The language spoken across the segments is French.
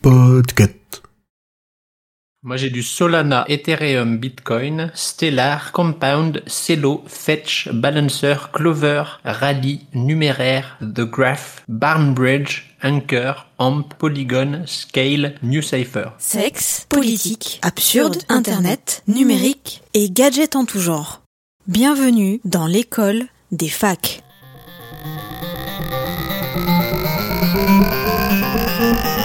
Podcast. Moi j'ai du Solana, Ethereum, Bitcoin, Stellar, Compound, Celo, Fetch, Balancer, Clover, Rally, Numéraire, The Graph, Barnbridge, Anchor, Amp, Polygon, Scale, NewCypher. Sexe, politique, absurde, internet, numérique et gadgets en tout genre. Bienvenue dans l'école des facs. Thank you.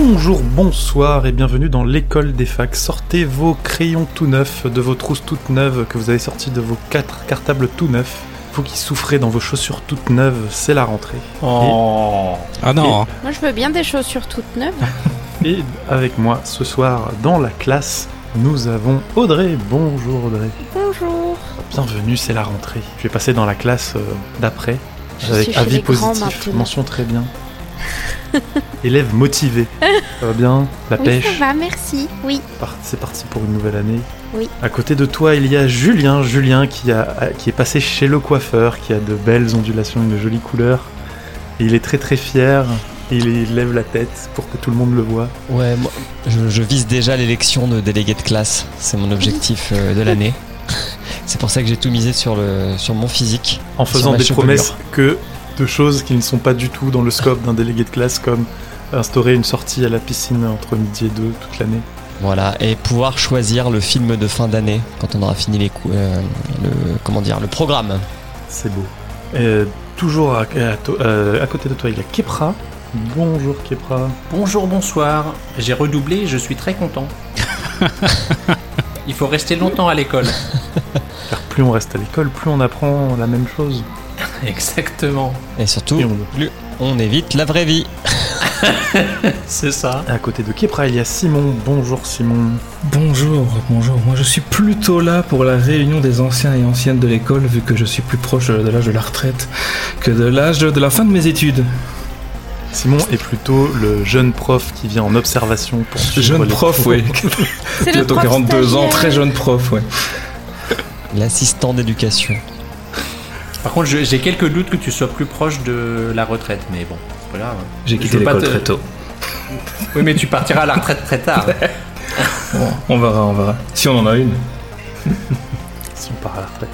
Bonjour, bonsoir et bienvenue dans l'école des facs. Sortez vos crayons tout neufs, de vos trousses toutes neuves que vous avez sorties de vos quatre cartables tout neufs. Vous qui souffrez dans vos chaussures toutes neuves, c'est la rentrée. Oh Ah non, hein. Moi, je veux bien des chaussures toutes neuves. Et avec moi ce soir dans la classe, nous avons Audrey. Bonjour Audrey. Bonjour. Bienvenue, c'est la rentrée. Je vais passer dans la classe euh, d'après avec avis positif, mention très bien. Élève motivé. Ça va bien La Oui, pêche ça va, merci. Oui. C'est parti pour une nouvelle année. Oui. À côté de toi, il y a Julien. Julien qui, a, qui est passé chez le coiffeur, qui a de belles ondulations, une jolie couleur. Et il est très très fier. Il, lève la tête pour que tout le monde le voit. Ouais, moi, je, je vise déjà l'élection de délégué de classe. C'est mon objectif euh, de l'année. C'est pour ça que j'ai tout misé sur, le, sur mon physique. En faisant des chevelure. promesses que de choses qui ne sont pas du tout dans le scope d'un délégué de classe, comme instaurer une sortie à la piscine entre midi et deux toute l'année. Voilà, et pouvoir choisir le film de fin d'année quand on aura fini les cou- euh, le, comment dire, le programme. C'est beau. Et toujours à, à to- euh, à côté de toi, il y a Kepra. Bonjour Kepra. Bonjour, bonsoir. J'ai redoublé, je suis très content. Il faut rester longtemps à l'école. Car plus on reste à l'école, plus on apprend la même chose. Exactement. Et surtout, Et on- plus on évite la vraie vie. C'est ça. À côté de Kepra, il y a Simon. Bonjour Simon. bonjour, bonjour. Moi je suis plutôt là pour la réunion des anciens et anciennes de l'école, vu que je suis plus proche de l'âge de la retraite que de l'âge de la fin de mes études. Simon est plutôt le jeune prof qui vient en observation pour suivre Jeune les prof, cours. oui. Bientôt 42 ans, très jeune prof, ouais. L'assistant d'éducation. Par contre, j'ai quelques doutes que tu sois plus proche de la retraite, mais bon, c'est pas grave. J'ai quitté l'école te- très tôt. Oui, mais tu partiras à la retraite très tard. Bon, on verra, on verra. Si on en a une. Si on part à la retraite.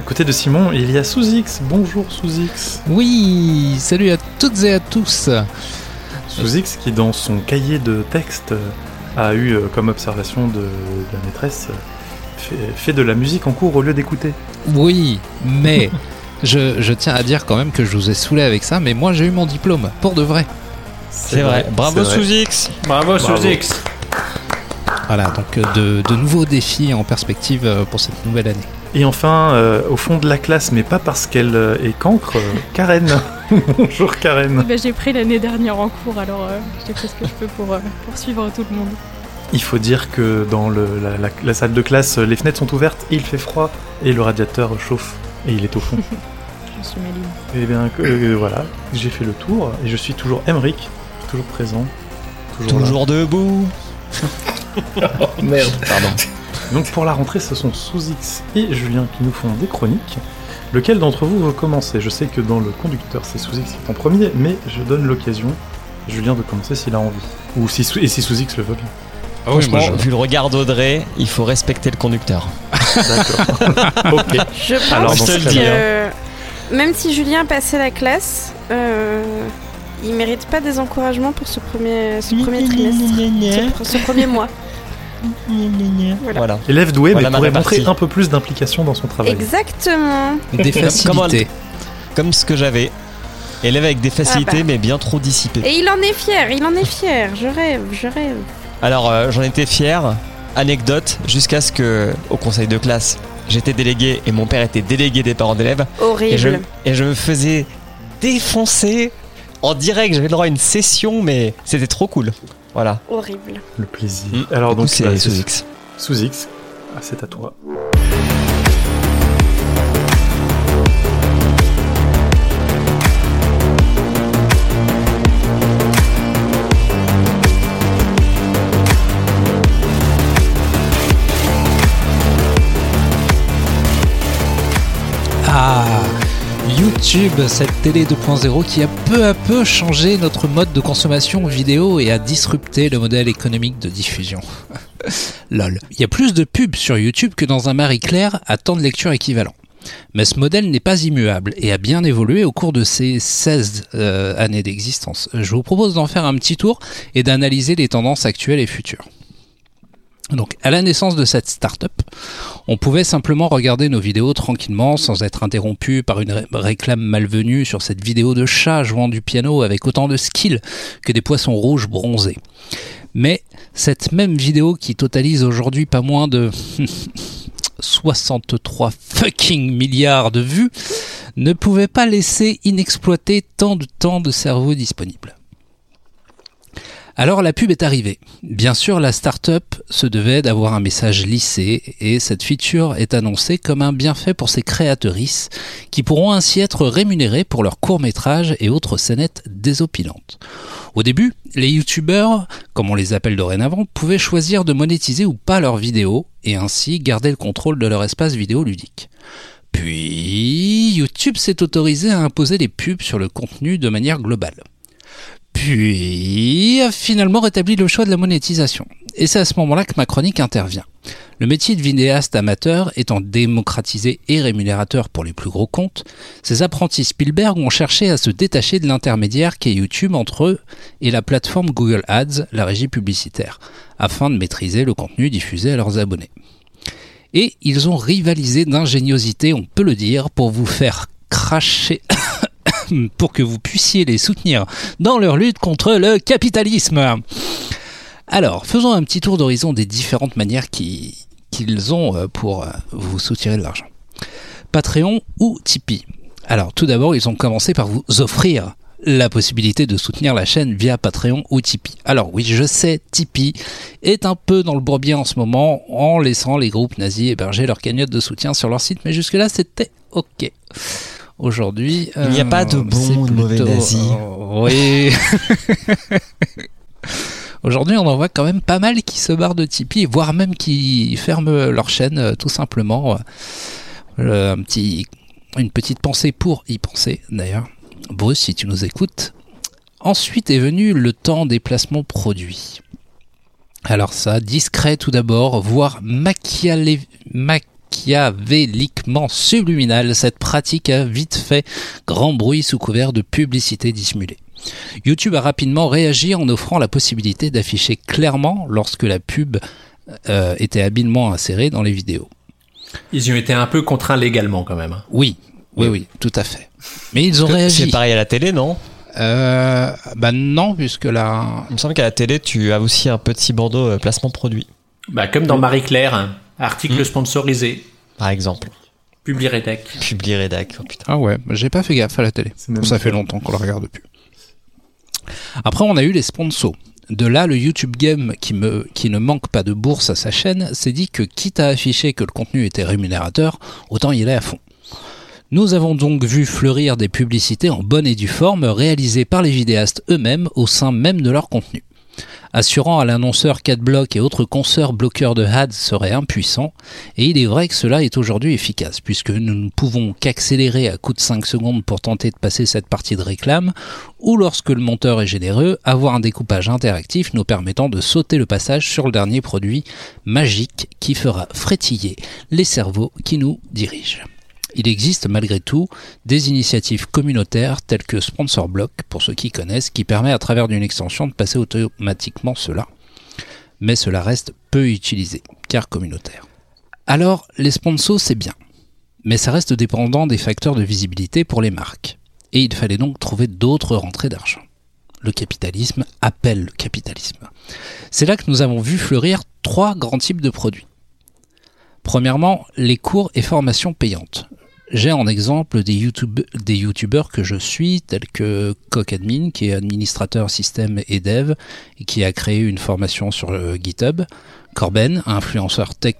À côté de Simon, il y a Sous-X. Bonjour Sous-X. Oui, salut à toutes et à tous. Sous-X qui, dans son cahier de texte, a eu euh, comme observation de, de la maîtresse euh, fait, fait de la musique en cours au lieu d'écouter. Oui, mais je, je tiens à dire quand même que je vous ai saoulé avec ça, mais moi j'ai eu mon diplôme, pour de vrai. C'est vrai. Bravo c'est vrai. sous X. Bravo, Bravo. Sous-X. Voilà, donc euh, de, de nouveaux défis en perspective euh, pour cette nouvelle année. Et enfin, euh, au fond de la classe, mais pas parce qu'elle euh, est cancre, euh, Karen. Bonjour Karen. Ben, j'ai pris l'année dernière en cours, alors euh, j'ai fait ce que je peux pour, euh, pour suivre tout le monde. Il faut dire que dans le- la, la- la salle de classe, les fenêtres sont ouvertes et il fait froid et le radiateur chauffe et il est au fond. Je suis maligne. et bien euh, voilà, j'ai fait le tour et je suis toujours Emric, toujours présent. Toujours debout. Merde. Pardon. Donc pour la rentrée, ce sont Sous-X et Julien qui nous font des chroniques. Lequel d'entre vous veut commencer? Je sais que dans le conducteur, c'est Sous-X qui est en premier, mais je donne l'occasion à Julien de commencer s'il a envie. Ou si, et si Sous-X le veut bien. Franchement, vu le regard d'Audrey, il faut respecter le conducteur. D'accord. ok. Je pense Alors, que cas-là. même si Julien a passé la classe, euh, il mérite pas des encouragements pour ce premier, ce premier trimestre, ce, ce premier mois. Voilà. Voilà. Élève doué, Voilà mais ma pourrait montrer un peu plus d'implication dans son travail. Exactement. Des facilités. Comme ce que j'avais. Élève avec des facilités, Ah bah. mais bien trop dissipé. Et il en est fier, il en est fier. Je rêve, je rêve. Alors, euh, j'en étais fier. Anecdote, jusqu'à ce que, au conseil de classe, j'étais délégué et mon père était délégué des parents d'élèves. Et je, Horrible. et je me faisais défoncer en direct. J'avais le droit à une session, mais c'était trop cool. Voilà. Horrible. Le plaisir. Mm. Alors donc c'est bah, sous X. Sous X. Ah, c'est à toi. YouTube, cette télé 2.0 qui a peu à peu changé notre mode de consommation vidéo et a disrupté le modèle économique de diffusion. Lol. Il y a plus de pubs sur YouTube que dans un Marie-Claire à temps de lecture équivalent. Mais ce modèle n'est pas immuable et a bien évolué au cours de ses 16 euh, années d'existence. Je vous propose d'en faire un petit tour et d'analyser les tendances actuelles et futures. Donc, à la naissance de cette startup, on pouvait simplement regarder nos vidéos tranquillement sans être interrompu par une ré- réclame malvenue sur cette vidéo de chat jouant du piano avec autant de skill que des poissons rouges bronzés. Mais cette même vidéo qui totalise aujourd'hui pas moins de 63 fucking milliards de vues ne pouvait pas laisser inexploité tant de temps de cerveau disponible. Alors la pub est arrivée. Bien sûr, la startup se devait d'avoir un message lissé et cette feature est annoncée comme un bienfait pour ses créatrices qui pourront ainsi être rémunérées pour leurs courts-métrages et autres scénettes désopilantes. Au début, les youtubeurs, comme on les appelle dorénavant, pouvaient choisir de monétiser ou pas leurs vidéos et ainsi garder le contrôle de leur espace vidéo ludique. Puis, YouTube s'est autorisé à imposer les pubs sur le contenu de manière globale puis a finalement rétabli le choix de la monétisation. Et c'est à ce moment-là que ma chronique intervient. Le métier de vidéaste amateur étant démocratisé et rémunérateur pour les plus gros comptes, ces apprentis Spielberg ont cherché à se détacher de l'intermédiaire qu'est YouTube entre eux et la plateforme Google Ads, la régie publicitaire, afin de maîtriser le contenu diffusé à leurs abonnés. Et ils ont rivalisé d'ingéniosité, on peut le dire, pour vous faire cracher pour que vous puissiez les soutenir dans leur lutte contre le capitalisme. Alors, faisons un petit tour d'horizon des différentes manières qui- qu'ils ont euh, pour euh, vous soutirer de l'argent. Patreon ou Tipeee? Alors, tout d'abord, ils ont commencé par vous offrir la possibilité de soutenir la chaîne via Patreon ou Tipeee. Alors oui, je sais, Tipeee est un peu dans le bourbier en ce moment en laissant les groupes nazis héberger leur cagnotte de soutien sur leur site, mais jusque-là c'était ok. Aujourd'hui, Il n'y a pas de euh, c'est ou de mauvais nazis. euh, oui. Aujourd'hui, on en voit quand même pas mal qui se barrent de Tipeee, voire même qui ferment leur chaîne euh, tout simplement. Euh, un petit, une petite pensée pour y penser d'ailleurs. Bruce, si tu nous écoutes. Ensuite est venu le temps des placements produits. Alors ça, discret tout d'abord, voire machialé- machiavéliquement subliminal, cette pratique a vite fait grand bruit sous couvert de publicité dissimulée. YouTube a rapidement réagi en offrant la possibilité d'afficher clairement lorsque la pub euh, était habilement insérée dans les vidéos. Ils y ont été un peu contraints légalement quand même. hein. Oui, oui, oui, tout à fait. Mais ils ont C'est réagi. pareil à la télé, non? Euh, bah non, puisque là, Il me semble qu'à la télé, tu as aussi un petit bandeau euh, placement produit, Bah, comme dans Marie-Claire, hein. Article Mm. sponsorisé, par exemple. Publi Rédac. Publi rédac. Oh, putain. Ah ouais, j'ai pas fait gaffe à la télé. Ça fait longtemps qu'on la regarde plus. Après, on a eu les sponsors. De là, le YouTube Game, qui, me, qui ne manque pas de bourse à sa chaîne, s'est dit que quitte à afficher que le contenu était rémunérateur, autant y aller à fond. Nous avons donc vu fleurir des publicités en bonne et due forme réalisées par les vidéastes eux-mêmes au sein même de leur contenu. Assurant à l'annonceur qu'Adblock et autres consoeurs bloqueurs de ads seraient impuissants, et il est vrai que cela est aujourd'hui efficace, puisque nous ne pouvons qu'accélérer à coup de 5 secondes pour tenter de passer cette partie de réclame, ou lorsque le monteur est généreux, avoir un découpage interactif nous permettant de sauter le passage sur le dernier produit magique qui fera frétiller les cerveaux qui nous dirigent. Il existe malgré tout des initiatives communautaires telles que Sponsor Block, pour ceux qui connaissent, qui permet à travers d'une extension de passer automatiquement cela. Mais cela reste peu utilisé, car communautaire. Alors, les sponsors, c'est bien. Mais ça reste dépendant des facteurs de visibilité pour les marques. Et il fallait donc trouver d'autres rentrées d'argent. Le capitalisme appelle le capitalisme. C'est là que nous avons vu fleurir trois grands types de produits. Premièrement, les cours et formations payantes. J'ai en exemple des, YouTube, youtubeurs que je suis, tels que Cockadmin, qui est administrateur système et dev, et qui a créé une formation sur le GitHub. Corben, influenceur tech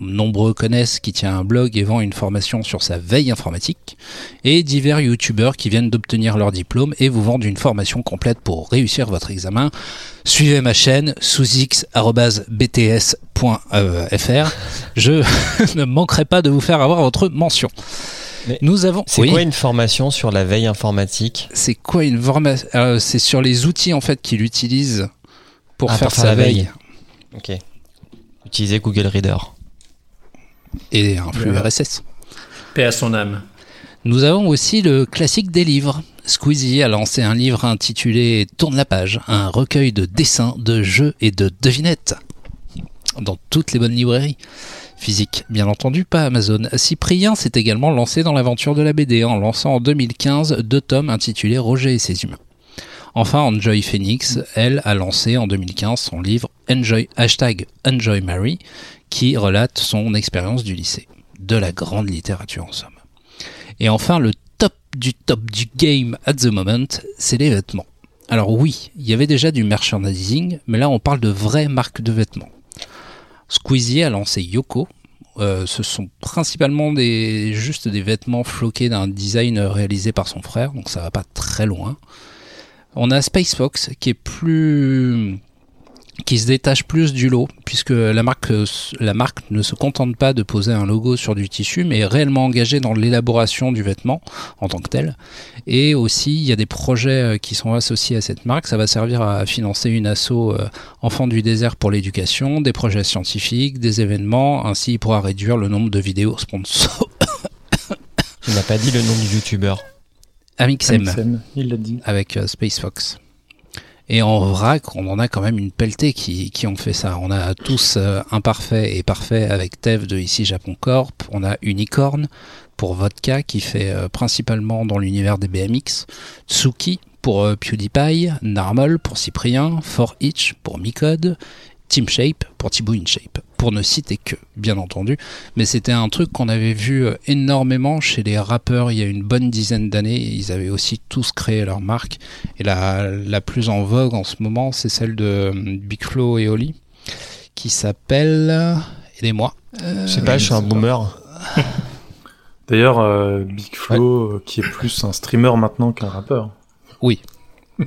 nombreux connaissent, qui tient un blog et vend une formation sur sa veille informatique, et divers youtubeurs qui viennent d'obtenir leur diplôme et vous vendent une formation complète pour réussir votre examen. Suivez ma chaîne sousx.bts.fr. Je ne manquerai pas de vous faire avoir votre mention. Mais Nous avons. C'est Oui. quoi une formation sur la veille informatique? C'est quoi une formation Euh, C'est sur les outils en fait qu'il utilise pour Ah, faire pour sa veille, veille. Ok. Utilisez Google Reader. Et un flux. RSS. Paix à son âme. Nous avons aussi le classique des livres. Squeezie a lancé un livre intitulé Tourne la page, un recueil de dessins, de jeux et de devinettes. Dans toutes les bonnes librairies. Physique, bien entendu, pas Amazon. Cyprien s'est également lancé dans l'aventure de la BD en lançant en 2015 deux tomes intitulés Roger et ses humains. Enfin, Enjoy Phoenix, elle, a lancé en 2015 son livre Enjoy, hashtag Enjoy Mary, qui relate son expérience du lycée. De la grande littérature en somme. Et enfin, le top du top du game at the moment, c'est les vêtements. Alors oui, il y avait déjà du merchandising, mais là on parle de vraies marques de vêtements. Squeezie a lancé Yoko. Euh, ce sont principalement des, juste des vêtements floqués d'un design réalisé par son frère, donc ça va pas très loin. On a Space Fox qui est plus qui se détache plus du lot, puisque la marque, la marque ne se contente pas de poser un logo sur du tissu, mais est réellement engagée dans l'élaboration du vêtement en tant que tel. Et aussi, il y a des projets euh, qui sont associés à cette marque. Ça va servir à financer une asso euh, Enfants du désert pour l'éducation, des projets scientifiques, des événements. Ainsi, il pourra réduire le nombre de vidéos sponsors. Tu n'as pas dit le nom du youtubeur. Amixem. Amixem, il l'a dit. avec euh, Space Fox. Et en vrac, on en a quand même une pelletée qui, qui ont fait ça. On a tous euh, Imparfait et Parfait avec Tev de Ici Japon Corp. On a Unicorn pour Vodka qui fait euh, principalement dans l'univers des BMX. Tsuki pour euh, PewDiePie. Narmol pour Cyprien. For Itch pour Micode. Team Shape pour Thibaut InShape. Pour ne citer que, bien entendu. Mais c'était un truc qu'on avait vu euh, énormément chez les rappeurs il y a une bonne dizaine d'années. Ils avaient aussi tous créé leur marque. Et la, la plus en vogue en ce moment, c'est celle de euh, Big Flo et Oli, qui s'appelle. Aidez-moi. Je sais pas, je suis un boomer. D'ailleurs, euh, Big Flo, euh, qui est plus un streamer maintenant qu'un rappeur.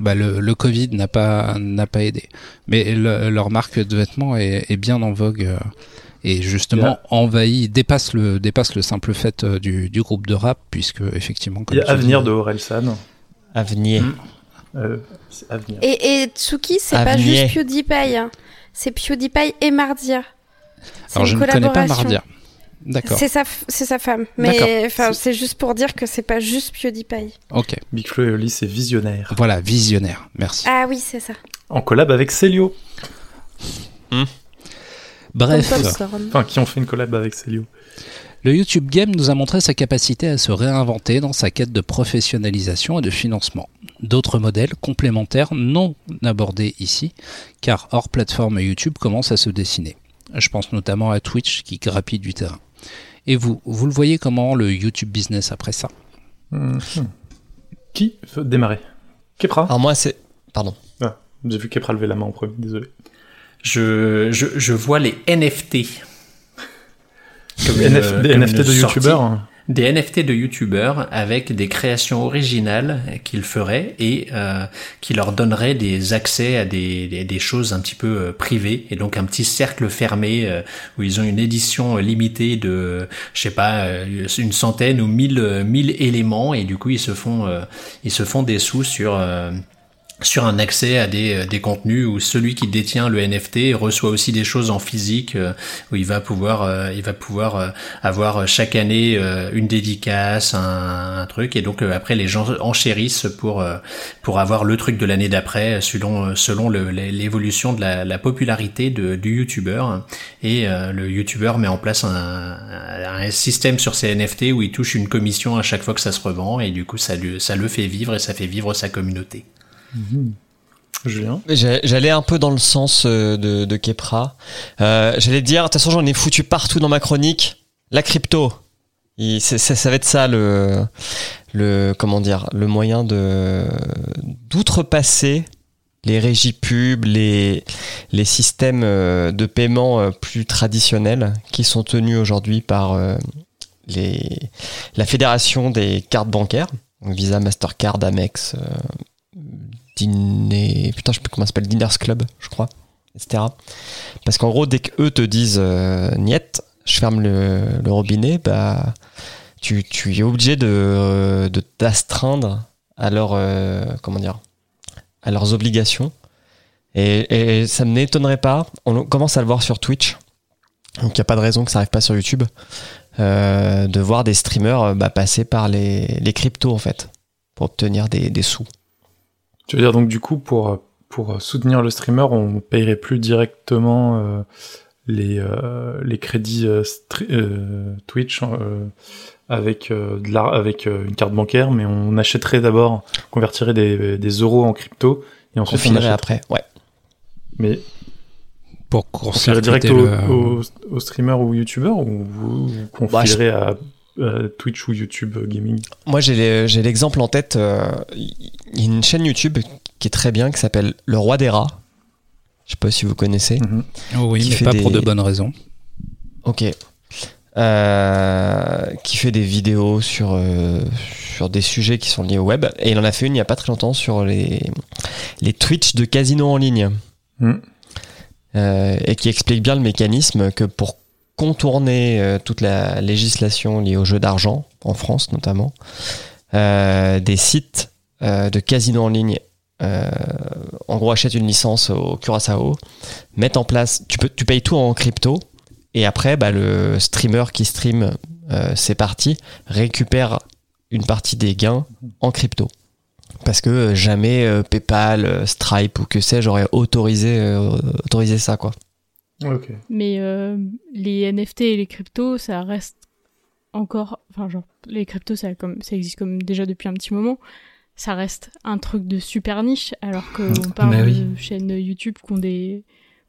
Bah, le, le Covid n'a pas, n'a pas aidé. Mais le- leur marque de vêtements est, est bien en vogue. euh, et justement Yeah. envahit, dépasse le, dépasse le simple fait euh, du, du groupe de rap, puisque effectivement, Il comme y a Avenir dis, de Orelsan. Avenir. Mm. Euh, Avenir. Et, et Tsuki, c'est pas Avenir. juste PewDiePie. hein. C'est PewDiePie et Mardia. Alors je ne connais pas. Mardia. D'accord. C'est sa, f- c'est sa femme. Mais c'est juste pour dire que c'est pas juste PewDiePie. Ok. Big Flo et Oli, c'est Visionnaire. Voilà, visionnaire. Merci. Ah oui, c'est ça. En collab avec Celio. Bref. Comme Popcorn. Enfin, qui ont fait une collab avec Celio. Le YouTube Game nous a montré sa capacité à se réinventer dans sa quête de professionnalisation et de financement. D'autres modèles complémentaires non abordés ici, car hors plateforme YouTube commence à se dessiner. Je pense notamment à Twitch qui grappille du terrain. Et vous, vous le voyez comment le YouTube business après ça? Mhm. Qui veut démarrer? Kepra? Alors moi, c'est... Pardon. J'ai vu Kepra lever la main en premier, désolé. Je, je, je vois les NFT. Comme une- NFT une de youtubeurs hein. Des NFT de youtubeurs avec des créations originales qu'ils feraient et euh, qui leur donneraient des accès à des, choses un petit peu euh, privées et donc un petit cercle fermé euh, où ils ont une édition limitée de je sais pas une centaine ou mille mille éléments et du coup ils se font euh, ils se font des sous sur sur un accès à des, euh, des contenus où celui qui détient le NFT reçoit aussi des choses en physique euh, où il va pouvoir euh, il va pouvoir avoir chaque année une dédicace un, un truc. Et donc après les gens enchérissent pour pour avoir le truc de l'année d'après selon selon le- l'évolution de la, la popularité de, du youtubeur et le youtubeur met en place un, un système sur ces NFT où il touche une commission à chaque fois que ça se revend. Et du coup ça lui, ça le fait vivre et ça fait vivre sa communauté. J'ai- J'allais un peu dans le sens euh, de, Kepra. Euh, J'allais dire, de toute façon, j'en ai foutu partout dans ma chronique. La crypto. Ça va être ça le, comment dire, le moyen d'outrepasser les régies pubs, les, systèmes euh, de paiement plus traditionnels qui sont tenus aujourd'hui par les, la fédération des cartes bancaires, Visa, Mastercard, Amex, Diner, putain, je sais plus comment s'appelle, Diners Club, je crois, etc. Parce qu'en gros, dès qu'eux te disent euh, niet, je ferme le, le robinet, bah, tu, tu es obligé de, de t'astreindre à leur, euh, comment dire, à leurs obligations. Et, et ça ne m'étonnerait pas, on commence à le voir sur Twitch, donc il n'y a pas de raison que ça n'arrive pas sur YouTube, euh, de voir des streamers euh, bah, passer par les, les cryptos en fait, pour obtenir des, des sous. Tu veux dire donc du coup pour pour soutenir le streamer, on payerait plus directement euh, les euh, les crédits euh, euh, Twitch euh, avec euh, de la, avec euh, une carte bancaire, mais on achèterait d'abord, convertirait des, des euros en crypto et On ensuite on filerait achèterait. après, ouais. Mais Pour on direct court-circuiter au, le- au, au streamer ou youtubeur ou vous, vous confierait à, à Twitch ou YouTube Gaming Moi, j'ai l'exemple en tête. euh, Il y a une chaîne YouTube qui est très bien, qui s'appelle Le Roi des Rats. Je sais pas si vous connaissez. Mhm. Oh oui, qui mais fait pas pour de bonnes raisons. Ok. Euh, qui fait des vidéos sur, euh, sur des sujets qui sont liés au web. Et il en a fait une il n'y a pas très longtemps sur les, les Twitch de casino en ligne. Mhm. Euh, et qui explique bien le mécanisme que pour contourner euh, toute la législation liée aux jeux d'argent, en France notamment, euh, des sites euh, de casino en ligne, en gros, achètent une licence au Curaçao, mettent en place, tu, peux, tu payes tout en crypto, et après, bah, le streamer qui stream ses parties récupère une partie des gains en crypto. Parce que jamais PayPal, Stripe ou que sais-je aurait autorisé ça, quoi. Ok. Mais euh, les NFT et les cryptos, ça reste encore. Enfin, genre, les cryptos, ça, comme, ça existe comme déjà depuis un petit moment. Ça reste un truc de super niche, alors qu'on parle Mais oui. de chaînes YouTube qui ont, des,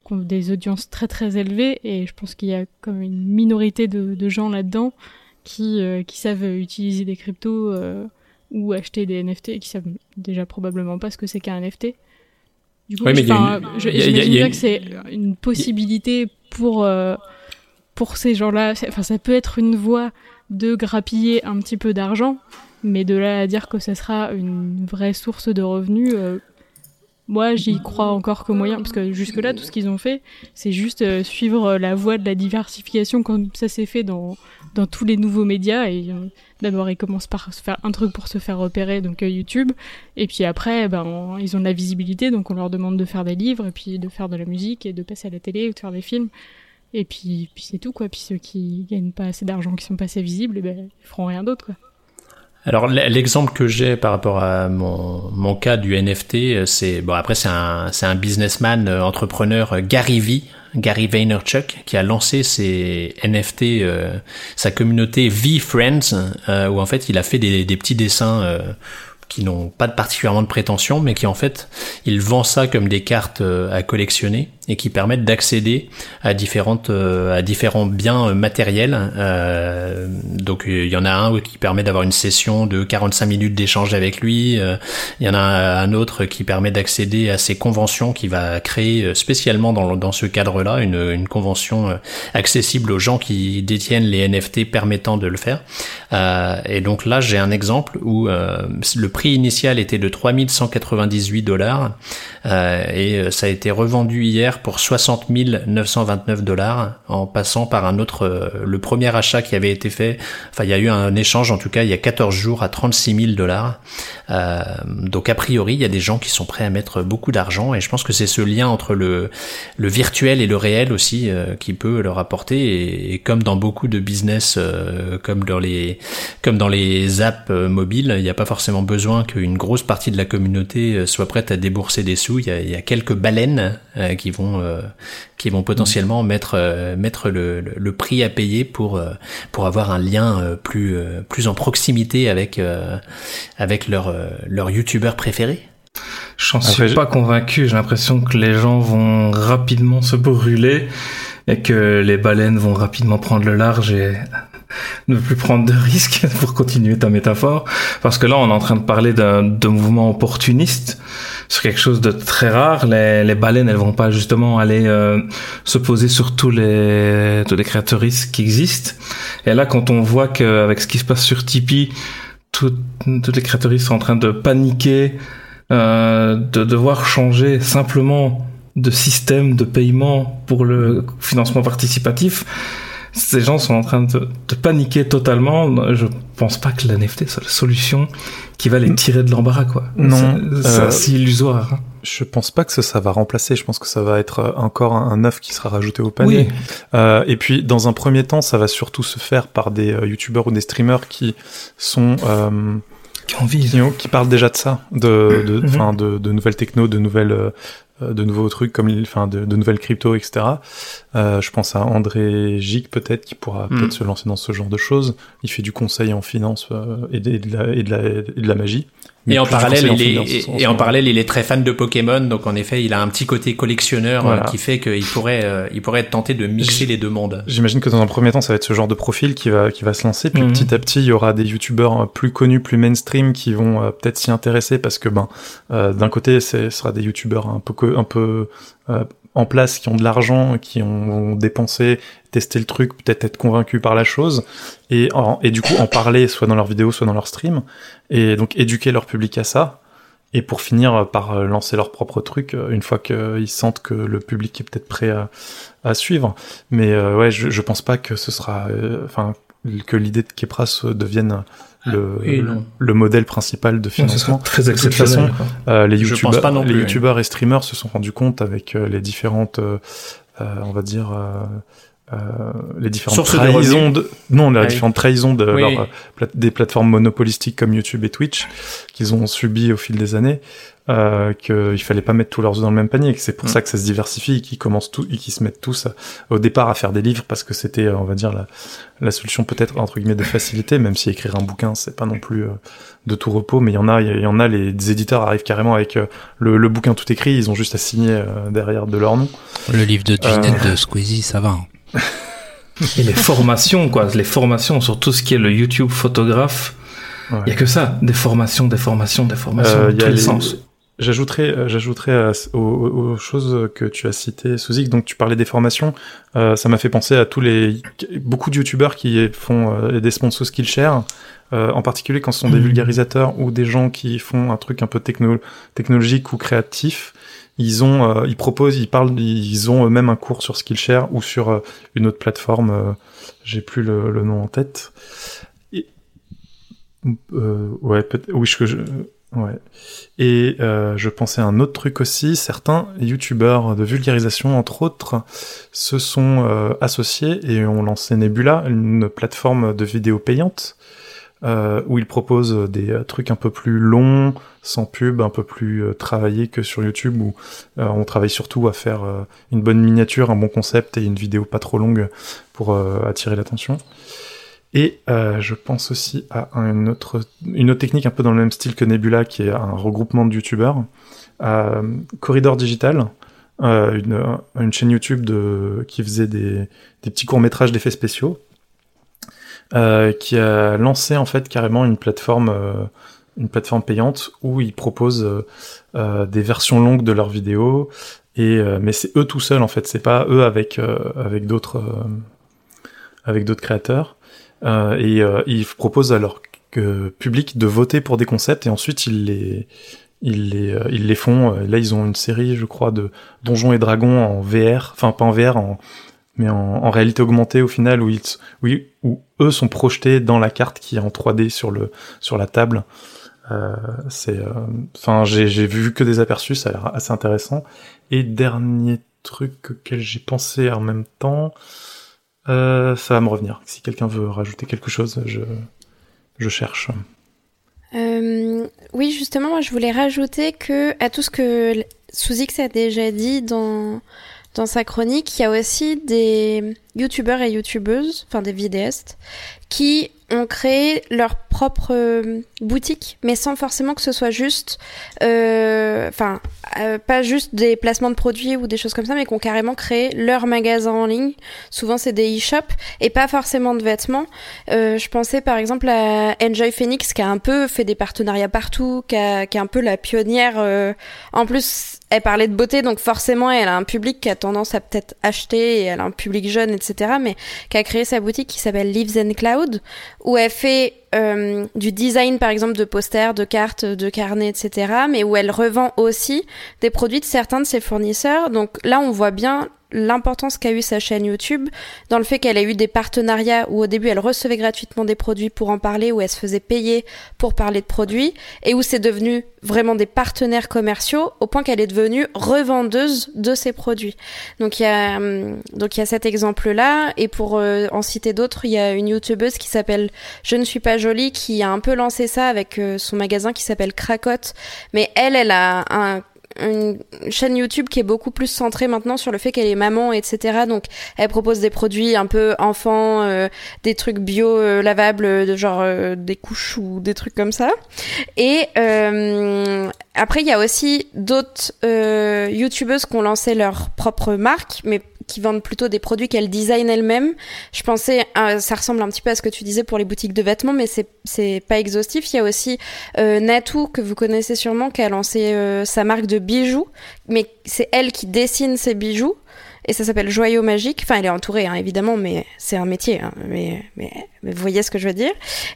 qui ont des audiences très très élevées, et je pense qu'il y a comme une minorité de, de gens là-dedans qui, euh, qui savent utiliser des cryptos euh, ou acheter des NFT et qui savent déjà probablement pas ce que c'est qu'un NFT. Du coup, Ouais, j'imagine bien que c'est une possibilité pour, euh, pour ces gens-là. Enfin, ça peut être une voie de grappiller un petit peu d'argent, mais de là à dire que ça sera une vraie source de revenus, euh, moi j'y crois encore que moyen, parce que jusque-là, tout ce qu'ils ont fait, c'est juste euh, suivre la voie de la diversification comme ça s'est fait dans, dans tous les nouveaux médias. Et euh, d'abord, ils commencent par se faire un truc pour se faire repérer, donc euh, YouTube. Et puis après, ben, ils ont de la visibilité, donc on leur demande de faire des livres, et puis de faire de la musique, et de passer à la télé, ou de faire des films. Et puis, puis c'est tout, quoi. Puis ceux qui gagnent pas assez d'argent, qui sont pas assez visibles, eh ben, ils feront rien d'autre, quoi. Alors l'exemple que j'ai par rapport à mon, mon cas du NFT, euh, c'est bon après c'est un c'est un businessman entrepreneur Gary V, Gary Vaynerchuk qui a lancé ses NFT, euh, sa communauté V Friends euh, où en fait il a fait des, des petits dessins euh, qui n'ont pas particulièrement de prétention, mais qui en fait, il vend ça comme des cartes euh, à collectionner et qui permettent d'accéder à différentes euh, à différents biens euh, matériels. Euh, donc il y en a un qui permet d'avoir une session de 45 minutes d'échange avec lui. Euh, Il y en a un autre qui permet d'accéder à ces conventions qui va créer euh, spécialement dans, dans ce cadre-là une, une convention euh, accessible aux gens qui détiennent les NFT permettant de le faire. Et donc là, j'ai un exemple où le prix initial était de 3198 dollars et ça a été revendu hier pour 60 929 dollars en passant par un autre, euh, le premier achat qui avait été fait, enfin il y a eu un échange en tout cas il y a 14 jours à 36 000 dollars. Euh, donc a priori il y a des gens qui sont prêts à mettre beaucoup d'argent et je pense que c'est ce lien entre le, virtuel et le réel aussi euh, qui peut leur apporter et, comme dans beaucoup de business, comme dans les comme dans les apps mobiles, il n'y a pas forcément besoin qu'une grosse partie de la communauté soit prête à débourser des sous. Il y a, quelques baleines qui vont euh, qui vont potentiellement mettre euh, mettre le, le, le prix à payer pour euh, pour avoir un lien euh, plus euh, plus en proximité avec euh, avec leur euh, leur youtubeur préféré. J'en Après, suis je- pas convaincu. J'ai l'impression que les gens vont rapidement se brûler et que les baleines vont rapidement prendre le large et ne plus prendre de risques pour continuer ta métaphore, parce que là on est en train de parler de mouvement opportuniste sur quelque chose de très rare. Les, les baleines, elles vont pas justement aller euh, se poser sur tous les tous les créateuristes qui existent. Et là, quand on voit qu'avec ce qui se passe sur Tipeee, toutes toutes les créateuristes sont en train de paniquer, euh, de devoir changer simplement de système de paiement pour le financement participatif ces gens sont en train de, de paniquer totalement. Je pense pas que la NFT soit la solution qui va les tirer de l'embarras, quoi. Non, c'est euh, assez illusoire. hein. Je pense pas que ça, ça va remplacer. Je pense que ça va être euh, encore un, un œuf qui sera rajouté au panier. Oui, Euh, et puis, dans un premier temps, ça va surtout se faire par des euh, youtubeurs ou des streamers qui sont qui ont qui, parlent déjà de ça, de, de, de, de nouvelles techno, de nouvelles, de nouveaux trucs comme, il- enfin, de, de nouvelles cryptos, etc. Euh, je pense à André Gic peut-être qui pourra Mhm. peut-être se lancer dans ce genre de choses. Il fait du conseil en finance euh, et, de, et de la, et, de la, et de la magie. Mais Et en parallèle, il en est, finance, en et en parallèle, il est très fan de Pokémon, donc en effet, il a un petit côté collectionneur euh, qui fait qu'il pourrait, euh, il pourrait être tenté de mixer les deux mondes. J'imagine que dans un premier temps, ça va être ce genre de profil qui va, qui va se lancer. Puis Mhm. petit à petit, il y aura des youtubeurs euh, plus connus, plus mainstream qui vont euh, peut-être s'y intéresser parce que, ben, euh, d'un côté, ce sera des youtubeurs un peu, un peu euh, en place, qui ont de l'argent, qui ont dépensé, testé le truc, peut-être être convaincus par la chose, et, et du coup en parler soit dans leurs vidéos, soit dans leurs streams, et donc éduquer leur public à ça. Et pour finir par euh, lancer leur propre truc, euh, une fois qu'ils sentent que le public est peut-être prêt à, suivre. Mais ouais, je, pense pas que ce sera, enfin, que l'idée de Kepras devienne le, Et non. le modèle principal de Non, financement. très De toute façon. Euh, les youtubeurs, les plus, youtubeurs et streamers se sont rendus compte avec euh, les différentes, euh, euh, on va dire, euh, euh, les différentes Sources trahisons de, non, les Ah oui. différentes trahisons de Oui. leur, euh, des plateformes monopolistiques comme YouTube et Twitch qu'ils ont subi au fil des années, euh, qu'il fallait pas mettre tous leurs œufs dans le même panier, et que c'est pour Mm. ça que ça se diversifie, et qu'ils commencent tout, et qu'ils se mettent tous à- au départ à faire des livres parce que c'était, euh, on va dire, la, la solution peut-être entre guillemets de facilité, même si écrire un bouquin c'est pas non plus euh, de tout repos, mais il y en a, il y en a, les éditeurs arrivent carrément avec euh, le, le bouquin tout écrit, ils ont juste à signer euh, derrière de leur nom. Le livre de Ginette Euh. de Squeezie, ça va. hein. Et les formations, quoi. Les formations sur tout ce qui est le YouTube photographe. Il Ouais. y a que ça. Des formations, des formations, des formations. Euh, dans tous les les- sens. J'ajouterais, euh, j'ajouterais à- aux, choses que tu as citées, Suzy. Donc tu parlais des formations, euh, ça m'a fait penser à tous les beaucoup de youtubeurs qui font euh, des sponsors Skillshare, euh, en particulier quand ce sont des Mhm. vulgarisateurs ou des gens qui font un truc un peu techno technologique ou créatif. Ils ont, euh, ils proposent, ils parlent, ils ont eux-mêmes un cours sur Skillshare ou sur une autre plateforme. J'ai plus le, le nom en tête. Et, euh, ouais, peut-être. Oui, je, je- ouais. Et euh, je pensais à un autre truc aussi. Certains youtubeurs de vulgarisation, entre autres, se sont euh, associés et ont lancé Nebula, une plateforme de vidéos payantes, euh, où ils proposent des euh, trucs un peu plus longs, sans pub, un peu plus euh, travaillés que sur YouTube, où on travaille surtout à faire une bonne miniature, un bon concept et une vidéo pas trop longue pour attirer l'attention. Et euh, je pense aussi à un autre, une autre technique un peu dans le même style que Nebula, qui est un regroupement de youtubeurs. Euh, Corridor Digital, euh, une, une chaîne YouTube qui faisait des, des petits courts-métrages d'effets spéciaux, qui a lancé en fait carrément une plateforme, une plateforme payante où ils proposent des versions longues de leurs vidéos. Et, mais c'est eux tout seuls en fait, c'est pas eux avec, avec d'autres avec d'autres créateurs. Euh, et euh, ils proposent à leur public de voter pour des concepts et ensuite ils les ils les euh, ils les font. Euh, Là ils ont une série, je crois, de Donjons et Dragons en VR, enfin pas en VR, mais en, réalité augmentée au final où ils oui où eux sont projetés dans la carte qui est en 3D sur le sur la table. Euh, c'est euh, enfin j'ai j'ai vu que des aperçus, ça a l'air assez intéressant. Et dernier truc auquel j'ai pensé en même temps. Euh, ça va me revenir. Si quelqu'un veut rajouter quelque chose, je, je cherche. Euh, oui, justement, moi, je voulais rajouter que à tout ce que Suzix a déjà dit dans dans sa chronique, il y a aussi des youtubeurs et youtubeuses, enfin des vidéastes, qui ont créé leur propre euh, boutique, mais sans forcément que ce soit juste, euh, enfin, euh, pas juste des placements de produits ou des choses comme ça, mais qui ont carrément créé leur magasin en ligne. Souvent, c'est des e-shops et pas forcément de vêtements. Euh, je pensais par exemple à Enjoy Phoenix qui a un peu fait des partenariats partout, qui, a, qui est un peu la pionnière. en plus, elle parlait de beauté, donc forcément, elle a un public qui a tendance à peut-être acheter et elle a un public jeune, etc. Mais qui a créé sa boutique qui s'appelle Leaves and Cloud, où elle fait euh, du design, par exemple, de posters, de cartes, de carnets, etc. Mais où elle revend aussi des produits de certains de ses fournisseurs. Donc là, on voit bien l'importance qu'a eu sa chaîne YouTube dans le fait qu'elle a eu des partenariats où au début elle recevait gratuitement des produits pour en parler, où elle se faisait payer pour parler de produits et où c'est devenu vraiment des partenaires commerciaux au point qu'elle est devenue revendeuse de ses produits. Donc il y a hum, donc il y a cet exemple là et pour euh, en citer d'autres, il y a une youtubeuse qui s'appelle Je ne suis pas jolie qui a un peu lancé ça avec euh, son magasin qui s'appelle Cracotte, mais elle elle a un une chaîne YouTube qui est beaucoup plus centrée maintenant sur le fait qu'elle est maman, etc. Donc, elle propose des produits un peu enfants, euh, des trucs bio euh, lavables, de genre des couches ou des trucs comme ça. Et après, il y a aussi d'autres YouTubeuses qui ont lancé leur propre marque, mais qui vendent plutôt des produits qu'elles designent elles-mêmes. Je pensais, ça ressemble un petit peu à ce que tu disais pour les boutiques de vêtements, mais c'est c'est pas exhaustif. Il y a aussi euh, Natou que vous connaissez sûrement, qui a lancé euh, sa marque de bijoux, mais c'est elle qui dessine ses bijoux. Et ça s'appelle Joyau Magique. Enfin, elle est entourée, hein, évidemment, mais c'est un métier. hein. mais, mais, vous voyez ce que je veux dire.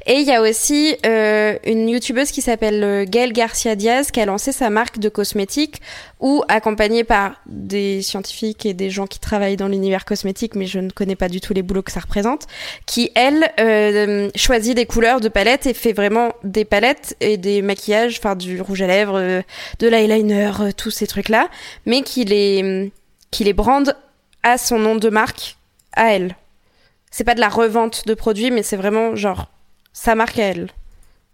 Et il y a aussi euh, une youtubeuse qui s'appelle euh, Gaëlle Garcia Diaz qui a lancé sa marque de cosmétiques ou accompagnée par des scientifiques et des gens qui travaillent dans l'univers cosmétique, mais je ne connais pas du tout les boulots que ça représente, qui, elle, euh, choisit des couleurs de palettes et fait vraiment des palettes et des maquillages, enfin du rouge à lèvres, euh, de l'eyeliner, euh, tous ces trucs-là, mais qui les, qui les brande à son nom de marque, à elle. C'est pas de la revente de produits, mais c'est vraiment genre sa marque à elle.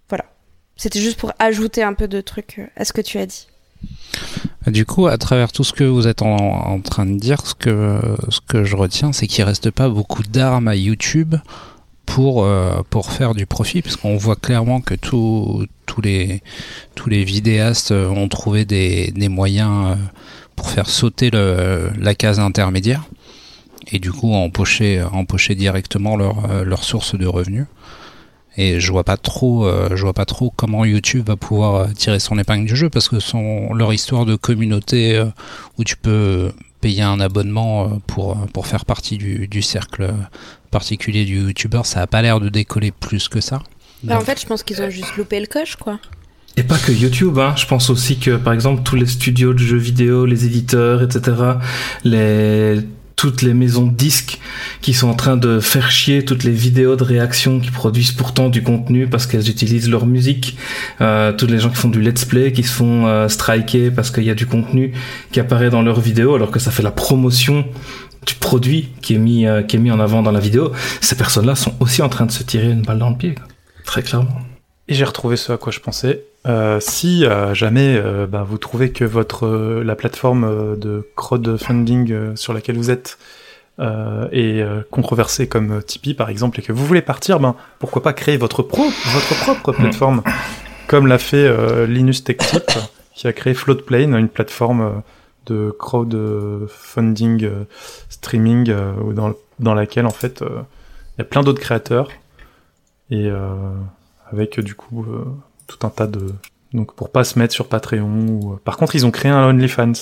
Voilà. C'était juste pour ajouter un peu de trucs euh, à ce que tu as dit. Du coup, à travers tout ce que vous êtes en, train de dire, ce que, ce que je retiens, c'est qu'il reste pas beaucoup d'armes à YouTube pour, euh, pour faire du profit, parce qu'on voit clairement que tous les, tous les vidéastes euh, ont trouvé des, des moyens pour faire sauter la case intermédiaire, et du coup empocher, empocher directement leur, euh, leur source de revenus. Et je vois pas trop, euh, je vois pas trop comment YouTube va pouvoir euh, tirer son épingle du jeu parce que son, leur histoire de communauté où tu peux payer un abonnement pour, pour faire partie du, du cercle particulier du YouTuber, ça a pas l'air de décoller plus que ça. Bah, en fait, je pense qu'ils ont juste loupé le coche, quoi. Et pas que YouTube, hein. je pense aussi que par exemple tous les studios de jeux vidéo, les éditeurs, etc., les toutes les maisons de disques qui sont en train de faire chier toutes les vidéos de réaction qui produisent pourtant du contenu parce qu'elles utilisent leur musique, euh, tous les gens qui font du let's play, qui se font euh, striker parce qu'il y a du contenu qui apparaît dans leurs vidéos alors que ça fait la promotion du produit qui est mis euh, qui est mis en avant dans la vidéo, ces personnes-là sont aussi en train de se tirer une balle dans le pied, très clairement. Et j'ai retrouvé ce à quoi je pensais. Euh, si euh, jamais euh, bah, vous trouvez que votre euh, la plateforme de crowdfunding sur laquelle vous êtes euh, est controversée comme Tipeee par exemple et que vous voulez partir, ben pourquoi pas créer votre pro votre propre plateforme comme l'a fait euh, Linus Tech Tip qui a créé Floatplane, une plateforme de crowdfunding streaming euh, dans dans laquelle en fait euh, il y a plein d'autres créateurs et euh, avec du coup euh, tout un tas de donc pour pas se mettre sur Patreon ou euh, par contre ils ont créé un OnlyFans.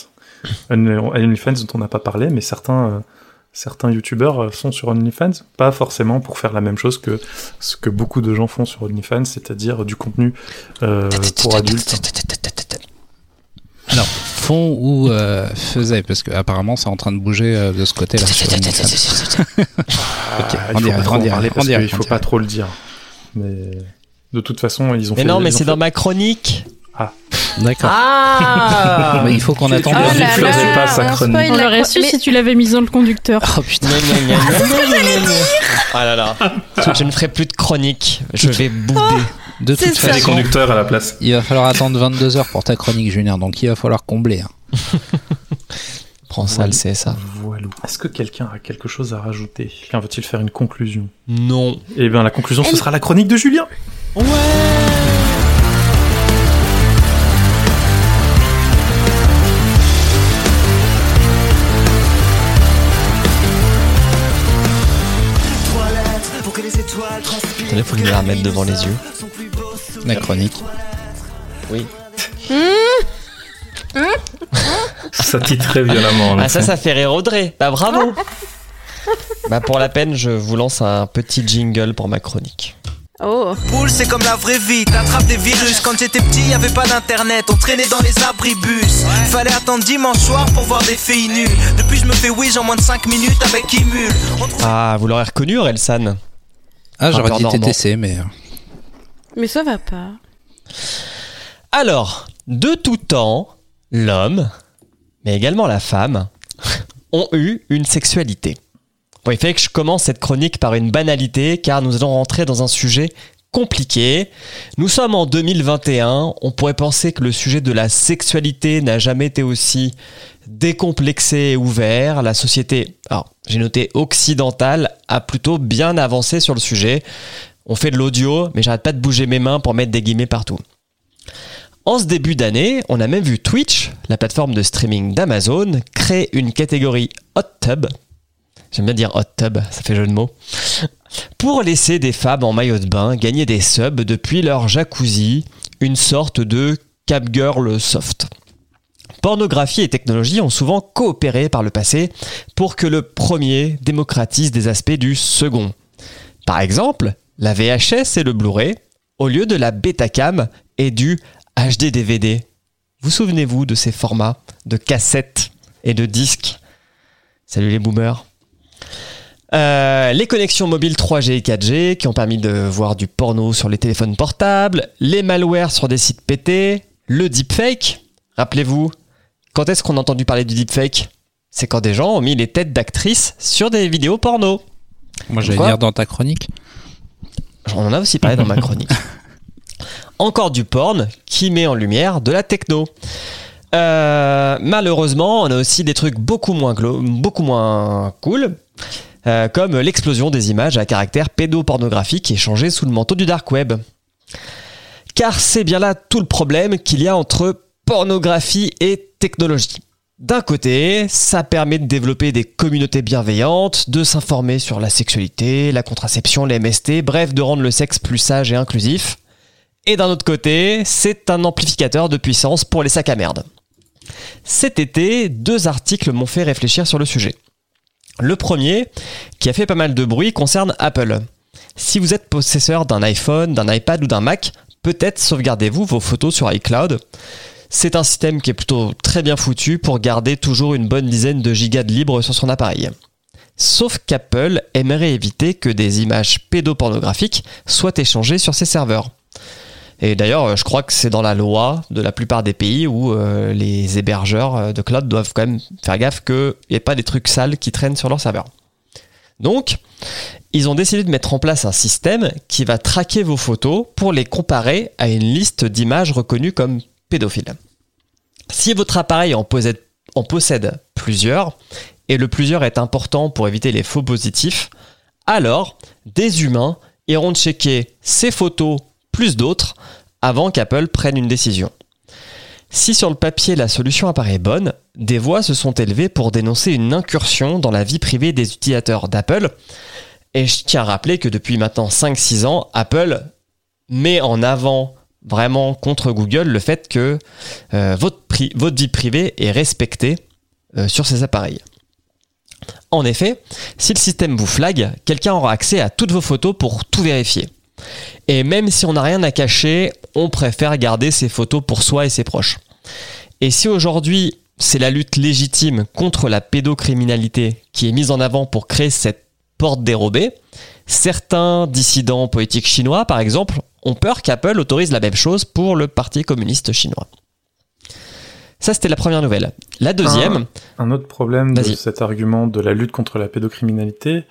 Un OnlyFans dont on n'a pas parlé mais certains euh, certains youtubeurs euh, sont sur OnlyFans. Pas forcément pour faire la même chose que ce que beaucoup de gens font sur OnlyFans c'est-à-dire du contenu euh, pour adultes. Alors, fond ou euh, faisait Parce que apparemment c'est en train de bouger euh, de ce côté-là. sur OnlyFans. Ok, Ah, on il faut dirait, pas trop on en dirait, on faut pas trop le dire. Mais de toute façon ils ont Mais fait non, mais ils ont c'est fait- dans ma chronique. D'accord. Ah Mais il faut qu'on Tu- attende. tu Oh ne là là, pas sa on chronique. On l'aurait su mais- si tu l'avais mise dans le conducteur. Oh putain. Ah là là. Je ne ferai plus de chronique. Je vais bouder. De toute ça. Des façon, conducteurs à la place. il va falloir attendre 22 heures pour ta chronique, Julien. Donc il va falloir combler. hein. Prends ça, le CSA. Voilou. Est-ce que quelqu'un a quelque chose à rajouter? Quelqu'un veut-il faire une conclusion? Non. Eh bien, la conclusion, ce sera la chronique de Julien. Il faut que je la remette devant les yeux. La chronique. Oui. Ça titrait violemment. en Ah ça, ça fait rire Audrey. Bah bravo. bah pour la peine, je vous lance un petit jingle pour ma chronique. Oh. Poule, c'est comme la vraie vie, t'attrapes des virus. Quand j'étais petit, y avait pas d'internet, on traînait dans les abribus. Fallait attendre dimanche soir pour voir des filles nues. Depuis, je me fais Wish en moins de 5 minutes avec Imul. On trouve Ah, vous l'aurez reconnu, Orelsan Ah, j'aurais dit. TTC, mais. euh, Mais ça va pas. Alors, de tout temps, l'homme, mais également la femme, ont eu une sexualité. Bon, il fallait que je commence cette chronique par une banalité, car nous allons rentrer dans un sujet compliqué. Nous sommes en 2021, on pourrait penser que le sujet de la sexualité n'a jamais été aussi décomplexé et ouvert. La société, alors j'ai noté occidentale, a plutôt bien avancé sur le sujet. On fait de l'audio, mais j'arrête pas de bouger mes mains pour mettre des guillemets partout. En ce début d'année, on a même vu Twitch, la plateforme de streaming d'Amazon, créer une catégorie Hot Tub. J'aime bien dire Hot Tub, ça fait jeu de mots. Pour laisser des femmes en maillot de bain gagner des subs depuis leur jacuzzi, une sorte de cap girl soft. Pornographie et technologie ont souvent coopéré par le passé pour que le premier démocratise des aspects du second. Par exemple, la VHS et le Blu-ray, au lieu de la Betacam et du HD DVD. Vous souvenez-vous de ces formats de cassettes et de disques? Salut les boomers. Euh, les connexions mobiles 3G et 4G qui ont permis de voir du porno sur les téléphones portables, les malwares sur des sites pétés, le deepfake. Rappelez-vous, quand est-ce qu'on a entendu parler du deepfake? C'est quand des gens ont mis les têtes d'actrices sur des vidéos porno. Moi, j'allais dire dans ta chronique. On en a aussi parlé dans ma chronique. Encore du porn qui met en lumière de la techno. Euh, malheureusement, on a aussi des trucs beaucoup moins, beaucoup moins cool, euh, comme l'explosion des images à caractère pédopornographique échangées sous le manteau du dark web. Car c'est bien là tout le problème qu'il y a entre pornographie et technologie. D'un côté, ça permet de développer des communautés bienveillantes, de s'informer sur la sexualité, la contraception, les MST, bref, de rendre le sexe plus sage et inclusif. Et d'un autre côté, c'est un amplificateur de puissance pour les sacs à merde. Cet été, deux articles m'ont fait réfléchir sur le sujet. Le premier, qui a fait pas mal de bruit, concerne Apple. Si vous êtes possesseur d'un iPhone, d'un iPad ou d'un Mac, peut-être sauvegardez-vous vos photos sur iCloud. C'est un système qui est plutôt très bien foutu pour garder toujours une bonne dizaine de gigas de libre sur son appareil. Sauf qu'Apple aimerait éviter que des images pédopornographiques soient échangées sur ses serveurs. Et d'ailleurs, je crois que c'est dans la loi de la plupart des pays où euh, les hébergeurs euh, de cloud doivent quand même faire gaffe qu'il n'y ait pas des trucs sales qui traînent sur leur serveur. Donc, ils ont décidé de mettre en place un système qui va traquer vos photos pour les comparer à une liste d'images reconnues comme pédophiles. Si votre appareil en possède, en possède plusieurs, et le plusieurs est important pour éviter les faux positifs, alors des humains iront checker ces photos plus d'autres avant qu'Apple prenne une décision. Si sur le papier la solution apparaît bonne, des voix se sont élevées pour dénoncer une incursion dans la vie privée des utilisateurs d'Apple. Et je tiens à rappeler que depuis maintenant 5-6 ans, Apple met en avant vraiment contre Google le fait que euh, votre, vie privée est respectée euh, sur ces appareils. En effet, si le système vous flag, quelqu'un aura accès à toutes vos photos pour tout vérifier. Et même si on n'a rien à cacher, on préfère garder ses photos pour soi et ses proches. Et si aujourd'hui c'est la lutte légitime contre la pédocriminalité qui est mise en avant pour créer cette porte dérobée, certains dissidents politiques chinois, par exemple, ont peur qu'Apple autorise la même chose pour le Parti communiste chinois. Ça, c'était la première nouvelle. La deuxième, Un autre problème de cet argument de la lutte contre la pédocriminalité,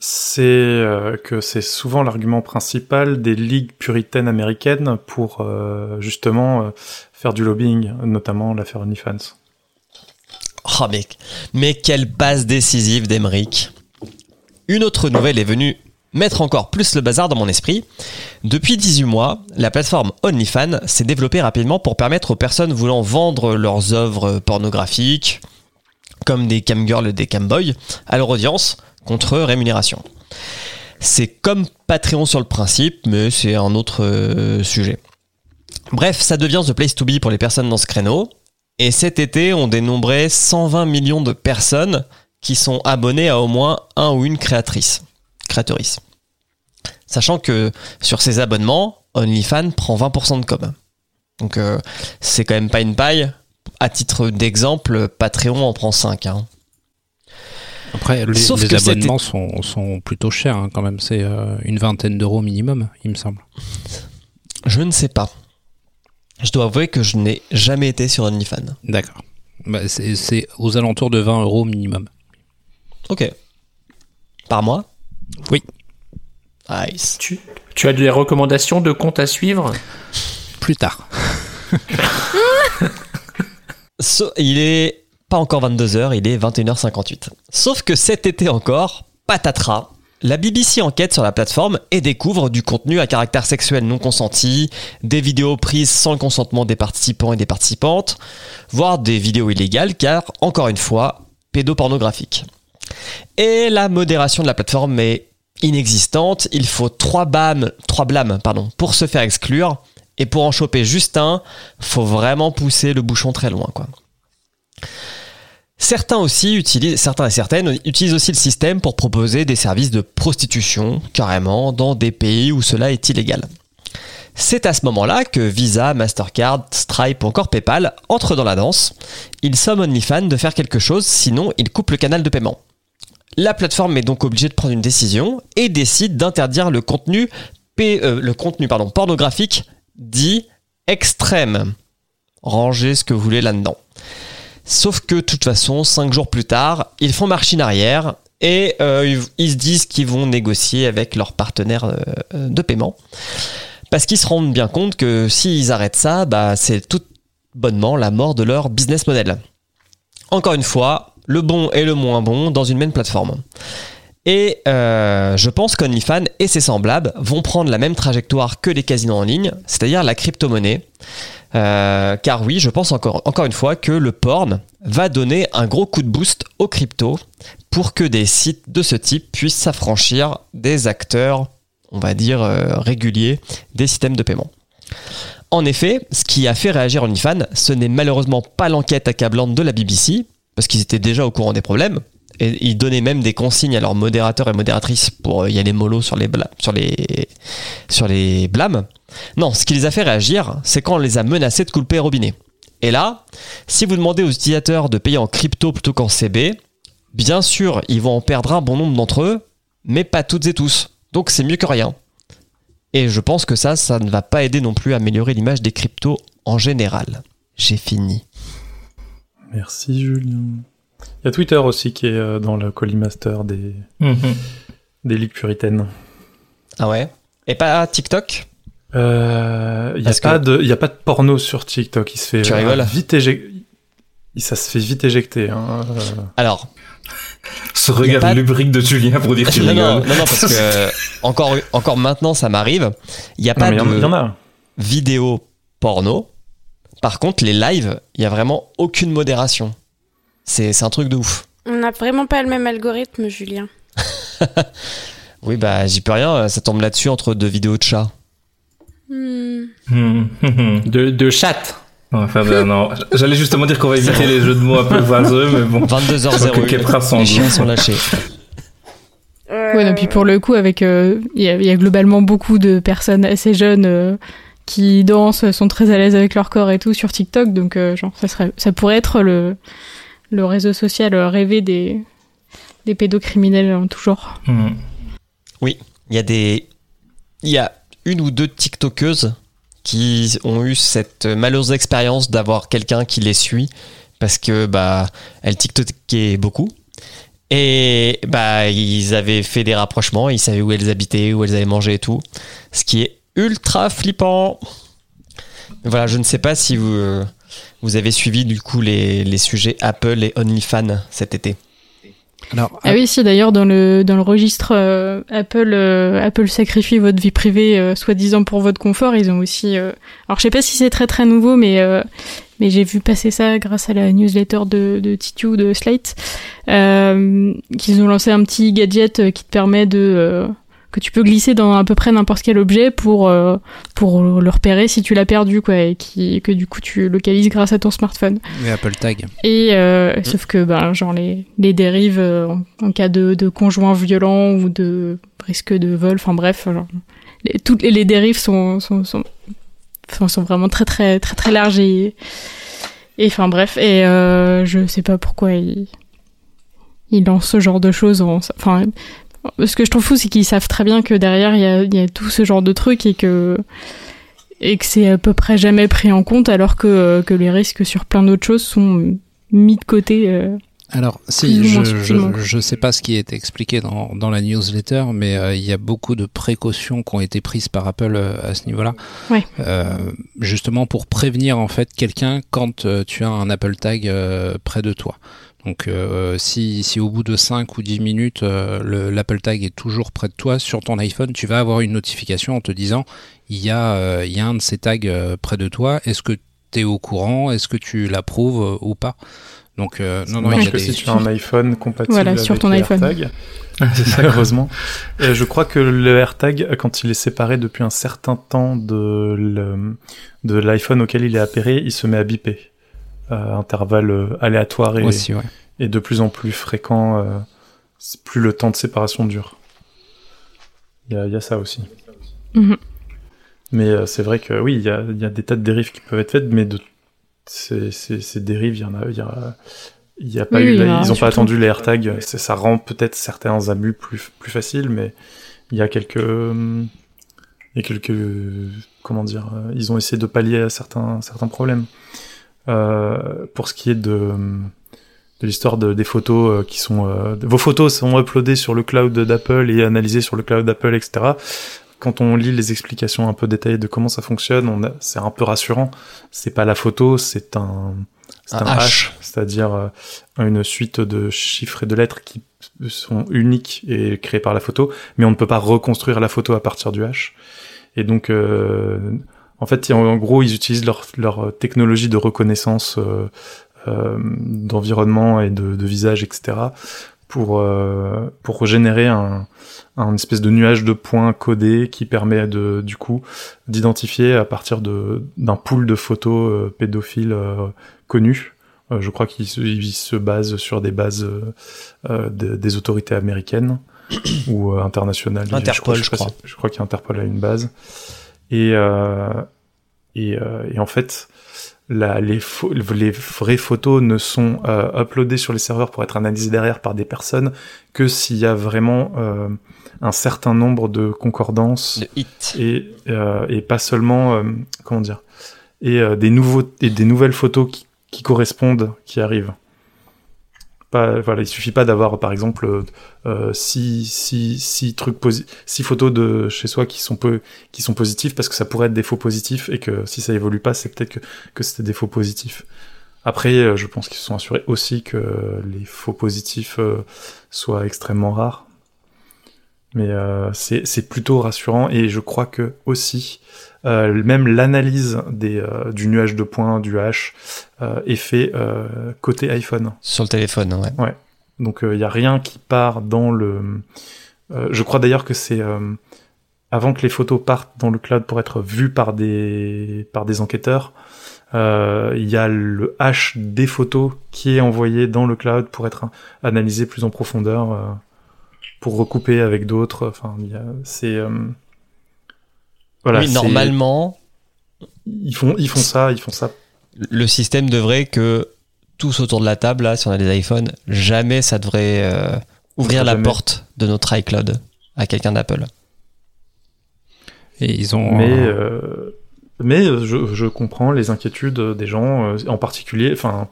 c'est euh, que c'est souvent l'argument principal des ligues puritaines américaines pour euh, justement euh, faire du lobbying, notamment l'affaire OnlyFans. Oh mec, mais quelle passe décisive d'Emeric. Une autre nouvelle est venue mettre encore plus le bazar dans mon esprit, depuis 18 mois, la plateforme OnlyFans s'est développée rapidement pour permettre aux personnes voulant vendre leurs œuvres pornographiques, comme des camgirls et des camboys, à leur audience, contre rémunération. C'est comme Patreon sur le principe, mais c'est un autre euh, sujet. Bref, ça devient the place to be pour les personnes dans ce créneau. Et cet été, on dénombrait 120 millions de personnes qui sont abonnées à au moins un ou une créatrice. Créatrice. Sachant que sur ces abonnements, OnlyFans prend 20% de com. Donc euh, c'est quand même pas une paille. À titre d'exemple, Patreon en prend 5. Hein. Après, les, Sauf les que abonnements sont, sont plutôt chers hein, quand même. C'est euh, une vingtaine d'euros minimum, il me semble. Je ne sais pas. Je dois avouer que je n'ai jamais été sur OnlyFans. D'accord. Bah, c'est c'est aux alentours de 20 euros minimum. Ok. Par mois? Oui. Nice. Tu, tu as des recommandations de comptes à suivre? Plus tard. So- il est pas encore 22h, il est 21h58. Sauf que cet été encore, patatras, la BBC enquête sur la plateforme et découvre du contenu à caractère sexuel non consenti, des vidéos prises sans le consentement des participants et des participantes, voire des vidéos illégales car, encore une fois, pédopornographiques. Et la modération de la plateforme est inexistante, il faut trois blâmes, trois blâmes pardon, pour se faire exclure, et pour en choper juste un, faut vraiment pousser le bouchon très loin, quoi. Certains aussi utilisent, certains et certaines utilisent aussi le système pour proposer des services de prostitution, carrément, dans des pays où cela est illégal. C'est à ce moment-là que Visa, Mastercard, Stripe ou encore PayPal entrent dans la danse. Ils somment OnlyFans de faire quelque chose, sinon ils coupent le canal de paiement. La plateforme est donc obligée de prendre une décision et décide d'interdire le contenu, euh, le contenu pornographique dit extrême. Rangez ce que vous voulez là-dedans. Sauf que de toute façon, cinq jours plus tard, ils font machine arrière et euh, ils, se disent qu'ils vont négocier avec leurs partenaires euh, de paiement. Parce qu'ils se rendent bien compte que s'ils arrêtent ça, bah, c'est tout bonnement la mort de leur business model. Encore une fois, le bon et le moins bon dans une même plateforme. Et euh, je pense qu'OnlyFans et ses semblables vont prendre la même trajectoire que les casinos en ligne, c'est-à-dire la crypto-monnaie. Euh, car oui, je pense encore, une fois que le porn va donner un gros coup de boost aux cryptos pour que des sites de ce type puissent s'affranchir des acteurs, on va dire, euh, réguliers des systèmes de paiement. En effet, ce qui a fait réagir OnlyFans, ce n'est malheureusement pas l'enquête accablante de la BBC, parce qu'ils étaient déjà au courant des problèmes, et ils donnaient même des consignes à leurs modérateurs et modératrices pour y aller mollo sur les, sur les, blâmes. Non, ce qui les a fait réagir, c'est quand on les a menacés de couper les robinets. Et là, si vous demandez aux utilisateurs de payer en crypto plutôt qu'en CB, bien sûr, ils vont en perdre un bon nombre d'entre eux, mais pas toutes et tous. Donc c'est mieux que rien. Et je pense que ça, ça ne va pas aider non plus à améliorer l'image des cryptos en général. J'ai fini. Merci Julien. Il y a Twitter aussi qui est euh, dans le collimaster des, Mhm. des ligues puritaines. Ah ouais? Et pas TikTok? Euh, Il n'y a, que- de- il y a pas de porno sur TikTok. Il se fait Tu euh, rigoles vite éjecter. Ça se fait vite éjecter. Hein. euh. Alors, Ce regard pas de- lubrique de Julien pour dire tu non, non, rigoles. non, non, parce que euh, encore, encore maintenant, ça m'arrive. Il n'y a pas de y en a. vidéo porno. Par contre, les lives, il y a vraiment aucune modération. C'est c'est un truc de ouf. On n'a vraiment pas le même algorithme, Julien. Oui, bah j'y peux rien, ça tombe là-dessus entre deux vidéos de chat. Hmm. Mhm. de, de chat. De- non. J'allais justement dire qu'on va éviter les jeux de mots un peu vaseux, mais bon. Je crois que 22h01, Kepra s'en les chiens sont lâchés. Ouais, non, puis pour le coup, avec euh, il y, a- il y a globalement beaucoup de personnes assez jeunes euh, qui dansent, sont très à l'aise avec leur corps et tout sur TikTok, donc euh, genre ça serait, ça pourrait être le le réseau social rêvé des des pédocriminels en tout genre. Mhm. Il y a des. Il y a une ou deux TikTokeuses qui ont eu cette malheureuse expérience d'avoir quelqu'un qui les suit parce que bah elles TikTokaient beaucoup. Et bah ils avaient fait des rapprochements, ils savaient où elles habitaient, où elles avaient mangé et tout. Ce qui est ultra flippant. Voilà, je ne sais pas si vous, euh, vous avez suivi du coup les, les sujets Apple et OnlyFans cet été. Alors, Ah oui, si d'ailleurs dans le dans le registre euh, Apple euh, Apple sacrifie votre vie privée euh, soi-disant pour votre confort, ils ont aussi euh, alors je sais pas si c'est très très nouveau mais euh, mais j'ai vu passer ça grâce à la newsletter de de Titu de Slate euh, qu'ils ont lancé un petit gadget qui te permet de euh, que tu peux glisser dans à peu près n'importe quel objet pour euh, pour le repérer si tu l'as perdu quoi et qui que du coup tu localises grâce à ton smartphone. les Apple Tag. Et euh, sauf que ben genre les les dérives euh, en, en cas de de conjoint violent ou de risque de vol, enfin bref, genre, les, toutes les, les dérives sont sont sont sont vraiment très très très très larges et et enfin bref et euh, je sais pas pourquoi ils ils lancent ce genre de choses en enfin ce que je trouve fou c'est qu'ils savent très bien que derrière il y a il y a tout ce genre de trucs et que et que c'est à peu près jamais pris en compte alors que, que les risques sur plein d'autres choses sont mis de côté. euh. Alors, si, je, je sais pas ce qui est expliqué dans, dans la newsletter, mais euh, il y a beaucoup de précautions qui ont été prises par Apple euh, à ce niveau-là. Ouais. Euh, justement pour prévenir en fait quelqu'un quand tu as un Apple Tag près de toi. Donc euh, si, si au bout de 5 ou 10 minutes euh, le- l'Apple Tag est toujours près de toi sur ton iPhone, tu vas avoir une notification en te disant il y a, euh, il y a un de ces tags euh, près de toi, est-ce que tu es au courant, est-ce que tu l'approuves euh, ou pas? Donc euh, non, non, il y a que des... si tu as un iPhone compatible Voilà, avec sur ton iPhone. C'est ça. malheureusement. Et je crois que le AirTag, quand il est séparé depuis un certain temps de le- de l'iPhone auquel il est appairé, il se met à biper intervalles euh, aléatoires et, Aussi, ouais. et de plus en plus fréquents, euh, c'est plus le temps de séparation dure. Il y a, il y a ça aussi. Mhm. Mais euh, c'est vrai que oui, il y a, il y a des tas de dérives qui peuvent être faites, mais de ces, ces, ces dérives, il y en a, il y a, il y a pas Oui, eu, oui, ils ont pas attendu les AirTags. Ça rend peut-être certains abus plus plus faciles, mais il y a quelques, il y a quelques, comment dire, euh, ils ont essayé de pallier à certains certains problèmes. Euh, pour ce qui est de de l'histoire de, des photos euh, qui sont euh, vos photos sont uploadées sur le cloud d'Apple et analysées sur le cloud d'Apple etc quand on lit les explications un peu détaillées de comment ça fonctionne on a- c'est un peu rassurant. C'est pas la photo c'est un c'est Un un, hash. c'est-à-dire euh, une suite de chiffres et de lettres qui sont uniques et créées par la photo mais on ne peut pas reconstruire la photo à partir du hash. Et donc euh, en fait, en gros, ils utilisent leur, leur technologie de reconnaissance euh, euh, d'environnement et de, de visage, etc., pour, euh, pour générer un, un espèce de nuage de points codés qui permet de, du coup d'identifier à partir de d'un pool de photos euh, pédophiles euh, connus. Euh, je crois qu'ils se, ils se basent sur des bases de- des autorités américaines ou internationales. Interpol, je crois. Je crois qu'Interpol a une base. Et, euh, et, euh, et en fait, la, les, vraies photos ne sont euh, uploadées sur les serveurs pour être analysées derrière par des personnes que s'il y a vraiment euh, un certain nombre de concordances hit. et, euh, et pas seulement comment dire et des nouveaux et des nouvelles photos qui, qui correspondent qui arrivent pas voilà il suffit pas d'avoir par exemple euh, six, six, six trucs six photos de chez soi qui sont peu qui sont positifs parce que ça pourrait être des faux positifs et que si ça évolue pas c'est peut-être que que c'était des faux positifs. Après euh, je pense qu'ils se sont assurés aussi que les faux positifs euh, soient extrêmement rares mais euh, c'est c'est plutôt rassurant et je crois que aussi euh, même l'analyse des euh, du nuage de points du hash euh, est fait euh, côté iPhone Sur le téléphone, ouais. donc il n'y a rien qui part dans le. euh, je crois d'ailleurs que c'est euh, avant que les photos partent dans le cloud pour être vues par des par des enquêteurs. euh, Il y a le hash des photos qui est envoyé dans le cloud pour être analysé plus en profondeur, euh, pour recouper avec d'autres. Enfin, c'est euh, voilà. oui, normalement, ils font ils font ça, ils font ça le système devrait que tous autour de la table, là, si on a des iPhones, jamais ça devrait euh, ouvrir la Jamais. porte de notre iCloud à quelqu'un d'Apple. Et ils ont. Mais, euh, mais je, je comprends les inquiétudes des gens, euh, en particulier, enfin,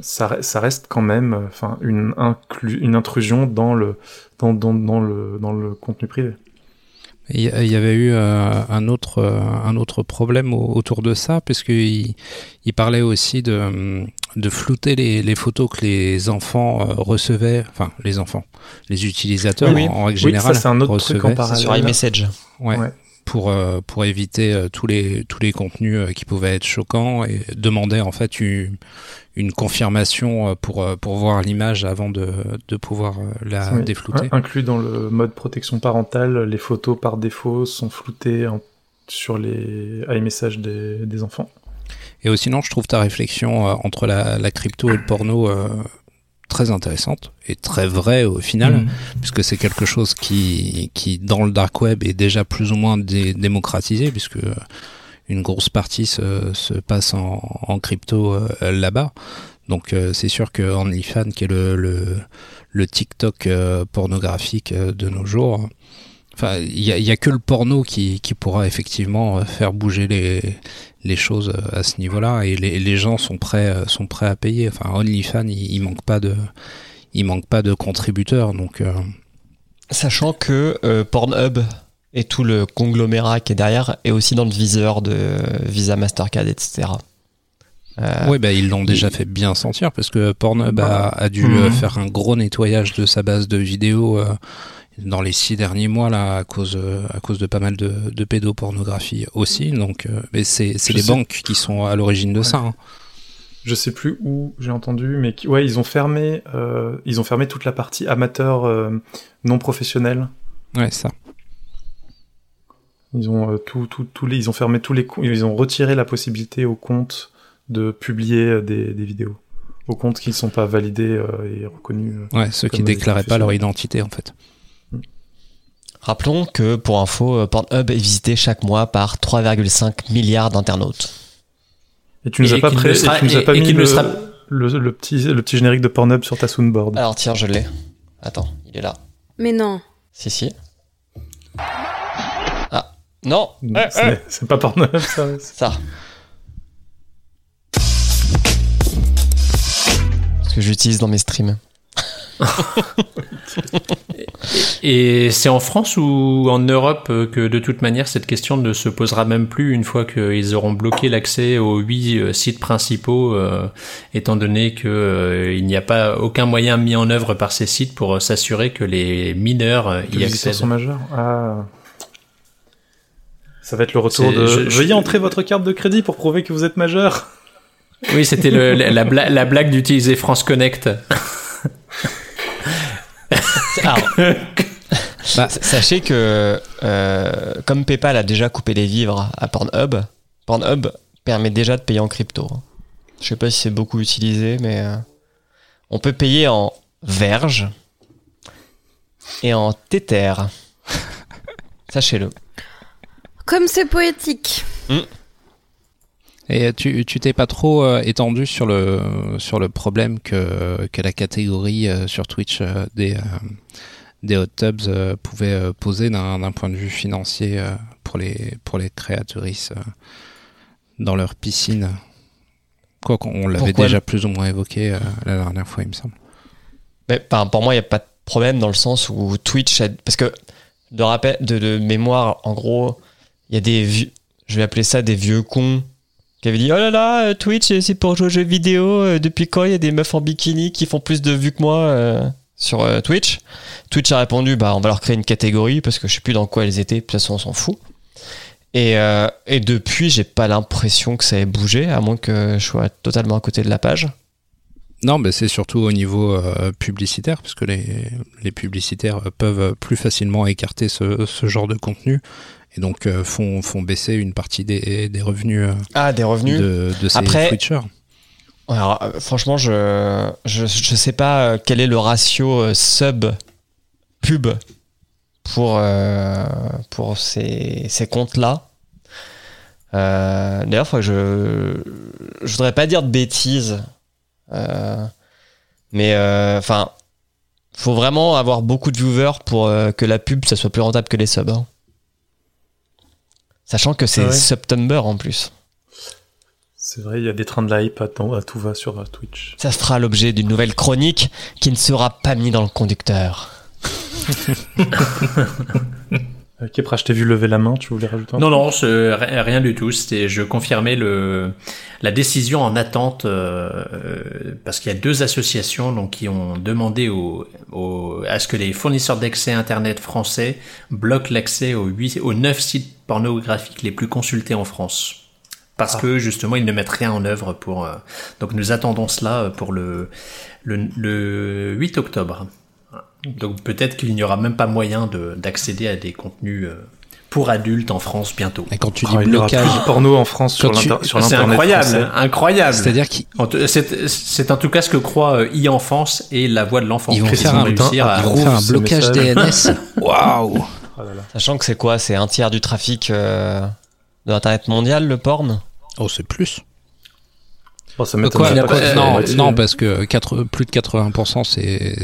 ça, re- ça reste quand même, euh, enfin, une, inclu- une intrusion dans le, dans, dans, dans le, dans le contenu privé. Il y avait eu euh, un autre euh, un autre problème au- autour de ça puisqu'il il parlait aussi de de flouter les, les photos que les enfants euh, recevaient, enfin les enfants, les utilisateurs Oui, oui. en, en règle Oui, générale ça c'est un autre truc en recevaient. parallèle. Sur iMessage. Ouais. Ouais. Pour euh, pour éviter euh, tous les tous les contenus euh, qui pouvaient être choquants et demander en fait une, une confirmation pour pour voir l'image avant de de pouvoir la Oui. déflouter. In- Inclus dans le mode protection parentale, les photos par défaut sont floutées en- sur les iMessage des, des enfants. Et aussi, sinon, je trouve ta réflexion euh, entre la, la crypto et le porno euh, très intéressante et très vraie au final, Mhm. puisque c'est quelque chose qui, qui, dans le dark web, est déjà plus ou moins dé- démocratisé, puisque une grosse partie se, se passe en, en crypto euh, là-bas. Donc euh, c'est sûr que OnlyFans, qui est le, le, le TikTok euh, pornographique de nos jours, enfin il y a, y a que le porno qui, qui pourra effectivement euh, faire bouger les, les choses euh, à ce niveau-là et les, les gens sont prêts euh, sont prêts à payer. Enfin OnlyFans, il, il manque pas de il manque pas de contributeurs donc euh, Sachant que euh, Pornhub et tout le conglomérat qui est derrière est aussi dans le viseur de Visa, Mastercard, etc. Euh, Oui, bah, ils l'ont déjà fait bien sentir parce que Pornhub a, a dû Mhm. faire un gros nettoyage de sa base de vidéos dans les six derniers mois là à cause euh, à cause de pas mal de, de pédopornographie aussi. Donc, euh, mais c'est les sais. banques qui sont à l'origine de Ouais. ça. hein. Je sais plus où j'ai entendu, mais qui- ouais, ils ont fermé, euh, ils ont fermé toute la partie amateur euh, non professionnel. Ouais, ça. Ils ont tout, tout, tous les, ils ont fermé tous les, ils ont retiré la possibilité aux comptes de publier des, des vidéos, aux comptes qui ne sont pas validés et reconnus. Ouais, ceux qui déclaraient pas leur identité en fait. Rappelons que, pour info, euh, Pornhub est visité chaque mois par 3,5 milliards d'internautes. Et tu nous Et as pas pré- ne sera- et tu nous as pas et mis le, sera- le, le petit, le petit générique de Pornhub sur ta soundboard. Alors tiens, je l'ai. Attends, il est là. Mais non. Si, si. Ah, non Non, Eh, ce eh. C'est pas Pornhub, ça. Ça. Ce que j'utilise dans mes streams. Et c'est en France ou en Europe que de toute manière cette question ne se posera même plus une fois qu'ils auront bloqué l'accès aux huit euh, sites principaux, euh, étant donné que euh, n'y a pas aucun moyen mis en œuvre par ces sites pour s'assurer que les mineurs Les y visiteurs accèdent. sont majeurs. Ah. Ça va être le retour de. je- je- Veuillez entrer votre carte de crédit pour prouver que vous êtes majeur. Oui, c'était la blague d'utiliser France Connect. Alors, Bah. sachez que euh, comme PayPal a déjà coupé les vivres à Pornhub, Pornhub permet déjà de payer en crypto. Je sais pas si c'est beaucoup utilisé, mais euh, on peut payer en verge et en Tether. Sachez-le. Comme c'est poétique. Et tu tu t'es pas trop euh, étendu sur le sur le problème que que la catégorie euh, sur Twitch euh, des des hot tubs pouvait poser d'un point de vue financier pour les pour les créatrices dans leur piscine. Quoi qu'on l'avait déjà plus ou moins évoqué la dernière fois, il me semble. Mais, pour moi, il n'y a pas de problème dans le sens où Twitch. a- Parce que, de, rappel, de, de mémoire, en gros, il y a des vieux. Je vais appeler ça des vieux cons qui avaient dit Oh là là, euh, Twitch, euh, c'est pour jouer aux jeux vidéo. euh, Depuis quand il y a des meufs en bikini qui font plus de vues que moi sur Twitch? Twitch a répondu Bah, on va leur créer une catégorie parce que je sais plus dans quoi elles étaient. De toute façon, on s'en fout. Et, euh, et depuis, j'ai pas l'impression que ça ait bougé, à moins que je sois totalement à côté de la page. Non, mais c'est surtout au niveau publicitaire, parce que les, les publicitaires peuvent plus facilement écarter ce, ce genre de contenu, et donc euh, font, font baisser une partie des, des revenus euh, Ah, des revenus de, de ces Après- Twitchers. Alors, euh, franchement, je, je je sais pas quel est le ratio sub pub pour euh, pour ces, ces comptes là. D'ailleurs, je je voudrais pas dire de bêtises, euh, mais enfin, faut vraiment avoir beaucoup de viewers pour que la pub ça soit plus rentable que les subs. hein. Sachant que c'est Ah. September en plus. C'est vrai, il y a des trains de la hype à, à tout va sur euh, Twitch. Ça fera l'objet d'une nouvelle chronique qui ne sera pas mise dans le conducteur. Euh, Kepra, je t'ai vu lever la main, tu voulais rajouter un Non, non, je- rien du tout. C'était, je confirmais le, la décision en attente euh, parce qu'il y a deux associations donc qui ont demandé au, au- à ce que les fournisseurs d'accès Internet français bloquent l'accès aux, huit, aux 9 sites pornographiques les plus consultés en France. Parce que justement, ils ne mettent rien en œuvre pour. euh, donc, nous attendons cela pour le, le, le 8 octobre. Donc, peut-être qu'il n'y aura même pas moyen de, d'accéder à des contenus euh, pour adultes en France bientôt. Et quand tu dis Ah, il y aura blocage, plus de porno en France sur Quand tu- l'inter- sur C'est l'internet incroyable, français. incroyable. c'est-à-dire tout- C'est en tout cas ce que croit euh, e-enfance et la voix de l'enfant. Ils vont faire vont un- réussir à- ils vont Approuve faire un blocage. DNS. Waouh là. Sachant que c'est quoi? C'est un tiers du trafic euh, de l'internet mondial, le porn? Oh, c'est plus. Bon, ça Quoi, pas pas- non, parce que 4 plus de 80%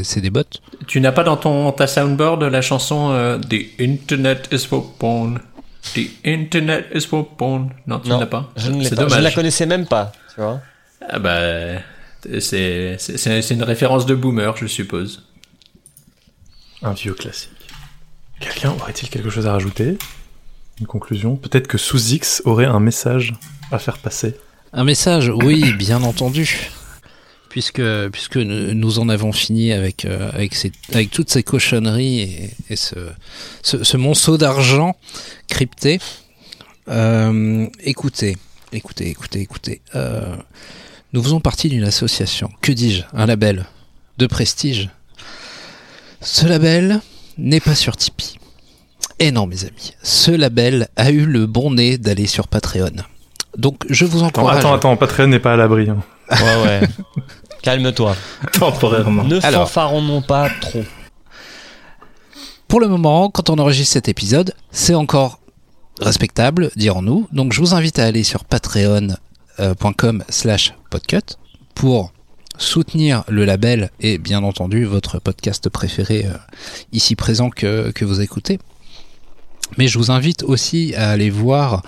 c'est des bots. Tu n'as pas dans ton ta soundboard la chanson euh, The Internet is for porn? The Internet is for porn? Non, tu ne l'as pas. je ne l'ai C'est pas. Je ne la connaissais même pas, tu vois. Ah bah, c'est c'est- c'est c'est une référence de boomer, je suppose. Un vieux classique. Quelqu'un aurait-il quelque chose à rajouter? Une conclusion? Peut-être que sous X aurait un message à faire passer. Un message, oui, bien entendu. Puisque, puisque nous en avons fini avec, euh, avec, toutes ces cochonneries et, ce, ce, ce monceau d'argent crypté. Euh, écoutez, écoutez, écoutez, écoutez. euh, nous faisons partie d'une association, que dis-je, un label de prestige. Ce label n'est pas sur Tipeee. Et non, mes amis, ce label a eu le bon nez d'aller sur Patreon. Donc, je vous encourage. attends, attends, Patreon n'est pas à l'abri. hein. Ouais, ouais. Calme-toi. Temporairement. Ne Alors. fanfaronnons pas trop. Pour le moment, quand on enregistre cet épisode, c'est encore respectable, dirons-nous. Donc je vous invite à aller sur patreon.com slash podcut pour soutenir le label et bien entendu votre podcast préféré euh, ici présent que, que vous écoutez. Mais je vous invite aussi à aller voir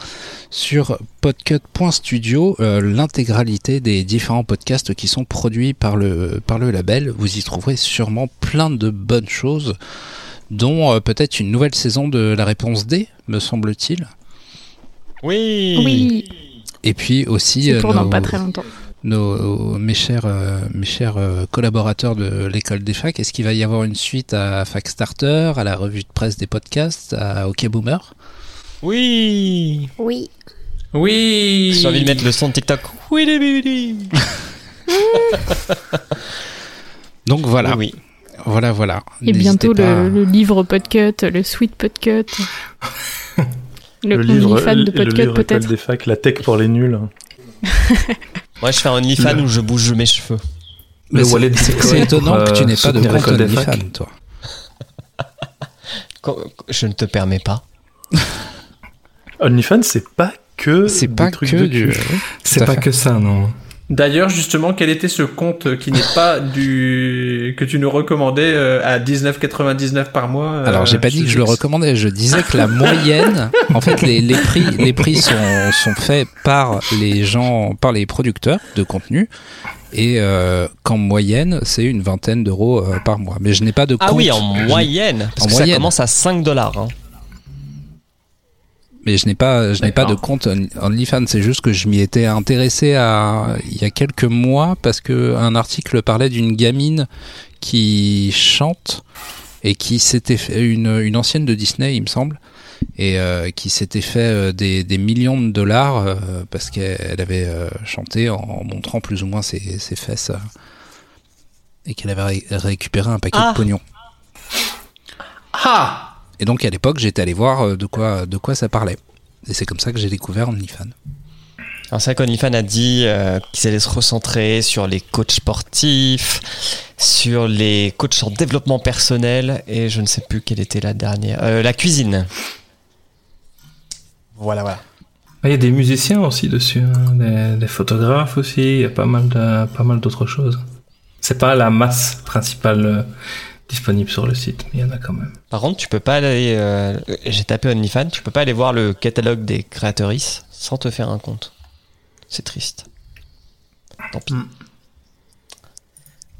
sur podcut.studio euh, l'intégralité des différents podcasts qui sont produits par le, par le label. Vous y trouverez sûrement plein de bonnes choses dont euh, peut-être une nouvelle saison de la réponse D, me semble-t-il. Oui. Oui, Et puis aussi euh, pour dans nos- pas très longtemps. Nos, mes chers, euh, mes chers euh, collaborateurs de l'école des facs, est-ce qu'il va y avoir une suite à Fac Starter, à la revue de presse des podcasts, à OK Boomer? Oui. Oui. Oui. J'ai envie de mettre le son de TikTok. Oui, oui, oui, oui. Donc voilà, Oui, oui. voilà, voilà. Et bientôt pas le, le livre Podcut, le Sweet Podcut. Le, Le livre, de le Podcut peut-être. des facs, la tech pour les nuls. Moi, je fais un OnlyFans où je bouge mes cheveux. Mais Le c'est- wallet c'est Bitcoin c'est étonnant que tu euh, n'aies pas de soutenir compte. OnlyFans, toi. Je ne te permets pas. OnlyFans, c'est pas que C'est des pas trucs que de du. cul. C'est pas fait. que ça, non. D'ailleurs, justement, quel était ce compte qui n'est pas du que tu nous recommandais euh, à 19,99 par mois euh, Alors, j'ai pas dit que je le recommandais, je disais que la moyenne, en fait, les, les prix, les prix sont, sont faits par les gens, par les producteurs de contenu, et euh, qu'en moyenne, c'est une vingtaine d'euros euh, par mois. Mais je n'ai pas de compte. Ah oui, en je- moyenne. Parce En que moyenne. ça commence à 5 dollars. Hein. Mais je n'ai pas, je n'ai pas de compte On- OnlyFans. C'est juste que je m'y étais intéressé à, il y a quelques mois parce que un article parlait d'une gamine qui chante et qui s'était fait une, une ancienne de Disney, il me semble, et euh, qui s'était fait euh, des, des millions de dollars euh, parce qu'elle avait euh, chanté en montrant plus ou moins ses, ses fesses et qu'elle avait ré- récupéré un paquet Ah. de pognon. Ah Et donc à l'époque, j'étais allé voir euh, de quoi, de quoi ça parlait. Et c'est comme ça que j'ai découvert OnlyFans. Alors, c'est vrai qu'OnlyFans a dit euh, qu'ils allaient se recentrer sur les coachs sportifs, sur les coachs en développement personnel, et je ne sais plus quelle était la dernière. Euh, la cuisine. Voilà, voilà. Ah, Il y a des musiciens aussi dessus, hein, des, des photographes aussi, il y a pas mal de, pas mal d'autres choses. C'est pas la masse principale euh, disponible sur le site, mais il y en a quand même. Par contre, tu peux pas aller. euh, J'ai tapé OnlyFans, tu peux pas aller voir le catalogue des créatrices sans te faire un compte. C'est triste. Tant pis. Hmm.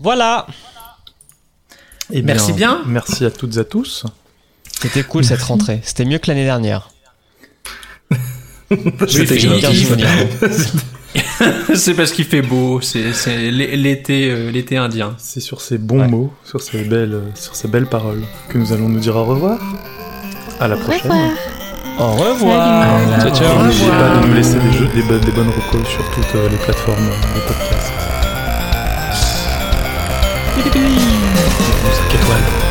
Voilà. Eh Merci bien. Merci à toutes et à tous. C'était cool cette rentrée. C'était mieux que l'année dernière. C'était souvenir. c'est parce qu'il fait beau, c'est c'est l'é- l'été euh, l'été indien. C'est sur ces bons Ouais. mots, sur ces belles, sur ces belles paroles que nous allons nous dire au revoir. À la Au prochaine. revoir. Au revoir. Ciao, ciao. Et N'oubliez pas de nous laisser des jeux, des, bo- des bonnes recos sur toutes euh, les plateformes euh, de podcast. 5 étoiles.